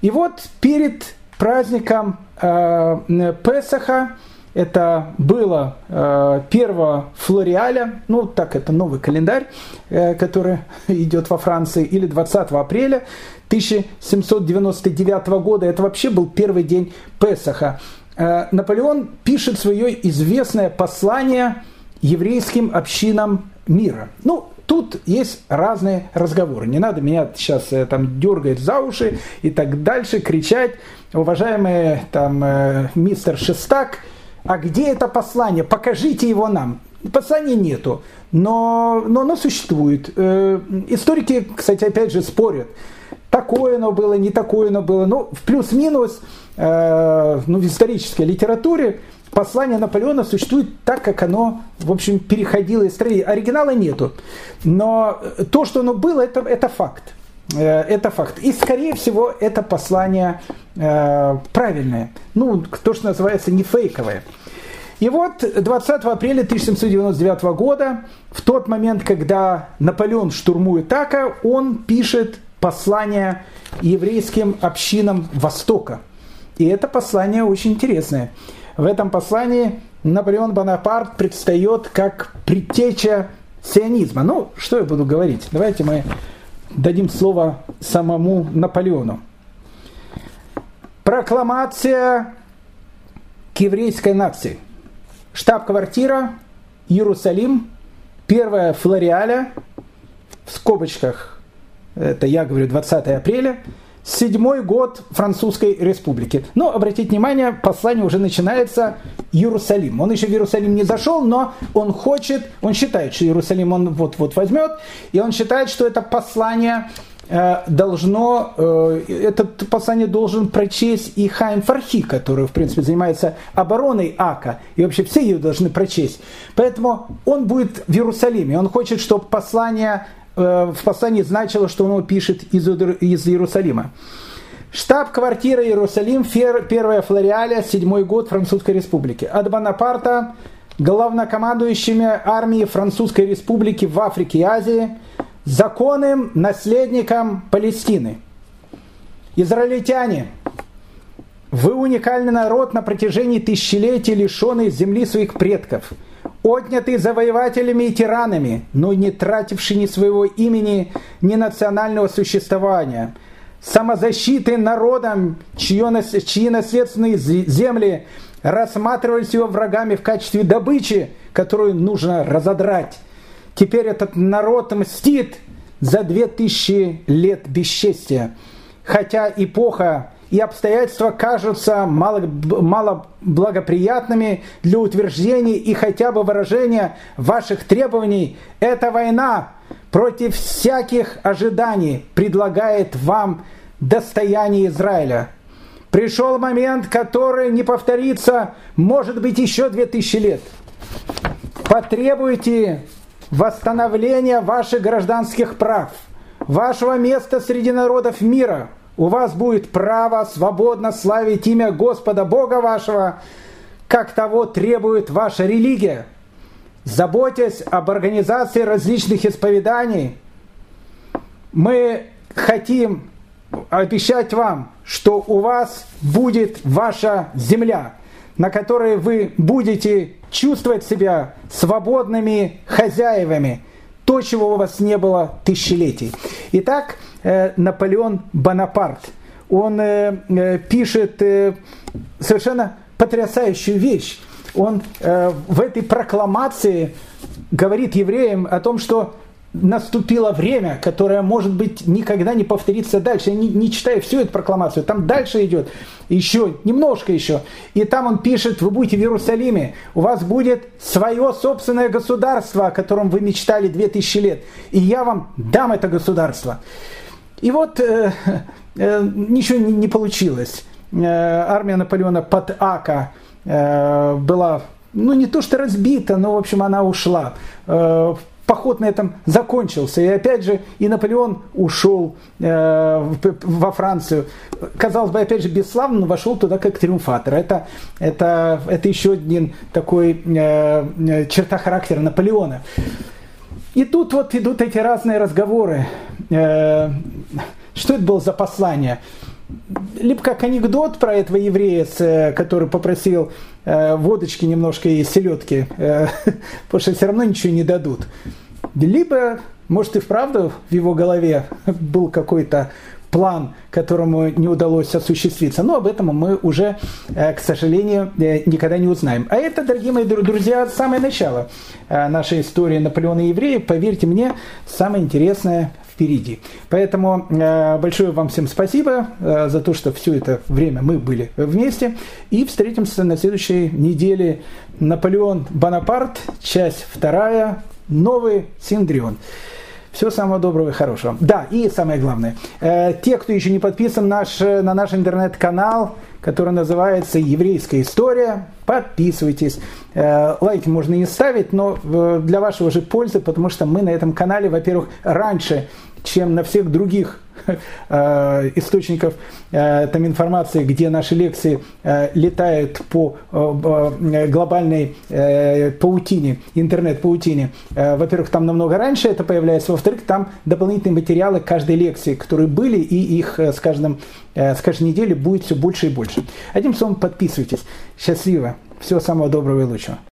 И вот перед праздником э, Песаха, это было э, 1 флориаля, ну так это новый календарь, э, который идет во Франции, или 20 апреля 1799 года. Это вообще был первый день Песаха. Э, Наполеон пишет свое известное послание еврейским общинам мира. Ну, тут есть разные разговоры. Не надо меня сейчас э, там дергать за уши и так дальше, кричать. Уважаемый там э, мистер Шестак, а где это послание? Покажите его нам. Послания нету, но, но оно существует. Э, историки, кстати, опять же спорят. Такое оно было, не такое оно было. Ну, в плюс-минус, э, ну, в исторической литературе послание Наполеона существует так, как оно, в общем, переходило из страны. Оригинала нету. Но то, что оно было, это, это факт. Э, это факт. И, скорее всего, это послание э, правильное. Ну, то, что называется, не фейковое. И вот 20 апреля 1799 года, в тот момент, когда Наполеон штурмует Така, он пишет послание еврейским общинам Востока. И это послание очень интересное. В этом послании Наполеон Бонапарт предстает как предтеча сионизма. Ну, что я буду говорить? Давайте мы дадим слово самому Наполеону. Прокламация к еврейской нации. Штаб-квартира Иерусалим, первая Флориаля, в скобочках, это я говорю 20 апреля, седьмой год Французской Республики. Но, обратите внимание, послание уже начинается Иерусалим. Он еще в Иерусалим не зашел, но он хочет, он считает, что Иерусалим он вот-вот возьмет, и он считает, что это послание э, должно, э, это послание должен прочесть и Хайм Фархи, который, в принципе, занимается обороной Ака, и вообще все ее должны прочесть. Поэтому он будет в Иерусалиме, он хочет, чтобы послание в послании значило, что он пишет из, из Иерусалима. Штаб-квартира Иерусалим, первая Флориаля, седьмой год Французской Республики. От Бонапарта главнокомандующими армии Французской Республики в Африке и Азии, законным наследником Палестины. Израильтяне, вы уникальный народ на протяжении тысячелетий, лишенный земли своих предков – отнятый завоевателями и тиранами, но не тративший ни своего имени, ни национального существования, самозащиты народом, чьи наследственные земли рассматривались его врагами в качестве добычи, которую нужно разодрать. Теперь этот народ мстит за две тысячи лет бесчестия. Хотя эпоха и обстоятельства кажутся мало, мало благоприятными для утверждений и хотя бы выражения ваших требований, эта война против всяких ожиданий предлагает вам достояние Израиля. Пришел момент, который не повторится, может быть, еще две тысячи лет. Потребуйте восстановления ваших гражданских прав, вашего места среди народов мира – у вас будет право свободно славить имя Господа Бога вашего, как того требует ваша религия. Заботясь об организации различных исповеданий, мы хотим обещать вам, что у вас будет ваша земля, на которой вы будете чувствовать себя свободными хозяевами, то, чего у вас не было тысячелетий. Итак, Наполеон Бонапарт. Он э, э, пишет совершенно потрясающую вещь. Он в этой прокламации говорит евреям о том, что наступило время, которое, может быть, никогда не повторится дальше. Я не, не читаю всю эту прокламацию, там дальше идет, еще, немножко еще. И там он пишет, вы будете в Иерусалиме, у вас будет свое собственное государство, о котором вы мечтали 2000 лет, и я вам дам это государство. И вот э, э, ничего не, не получилось. Э, армия Наполеона под Ака э, была, ну не то что разбита, но в общем она ушла. Э, поход на этом закончился. И опять же, и Наполеон ушел э, во Францию. Казалось бы, опять же, бесславно, но вошел туда как триумфатор. Это, это, это еще один такой э, э черта характера Наполеона. И тут вот идут эти разные разговоры. Э, что это было за послание? Либо как анекдот про этого еврея, э, который попросил э, водочки немножко и селедки, потому что все равно ничего не дадут. Либо, может и вправду в его голове был какой-то план, которому не удалось осуществиться. Но об этом мы уже, э, к сожалению, э, никогда не узнаем. А это, дорогие мои друзья, самое начало э, нашей истории Наполеона и евреев. Поверьте мне, самое интересное впереди. Поэтому большое вам всем спасибо за то, что все это время мы были вместе. И встретимся на следующей неделе. Наполеон Бонапарт, часть вторая, новый Синдрион. Всего самого доброго и хорошего. Да, и самое главное, э, те, кто еще не подписан наш, э, на наш интернет-канал, который называется «Еврейская история», подписывайтесь. Э, лайки можно не ставить, но для вашего же пользы, потому что мы на этом канале, во-первых, раньше, чем на всех других Э, источников э, там информации, где наши лекции э, летают по глобальной паутине, интернет-паутине. Во-первых, там намного раньше это появляется, во-вторых, там дополнительные материалы каждой лекции, которые были, и их с, каждым, с каждой недели будет все больше и больше. Одним словом, подписывайтесь. Счастливо. Всего самого доброго и лучшего.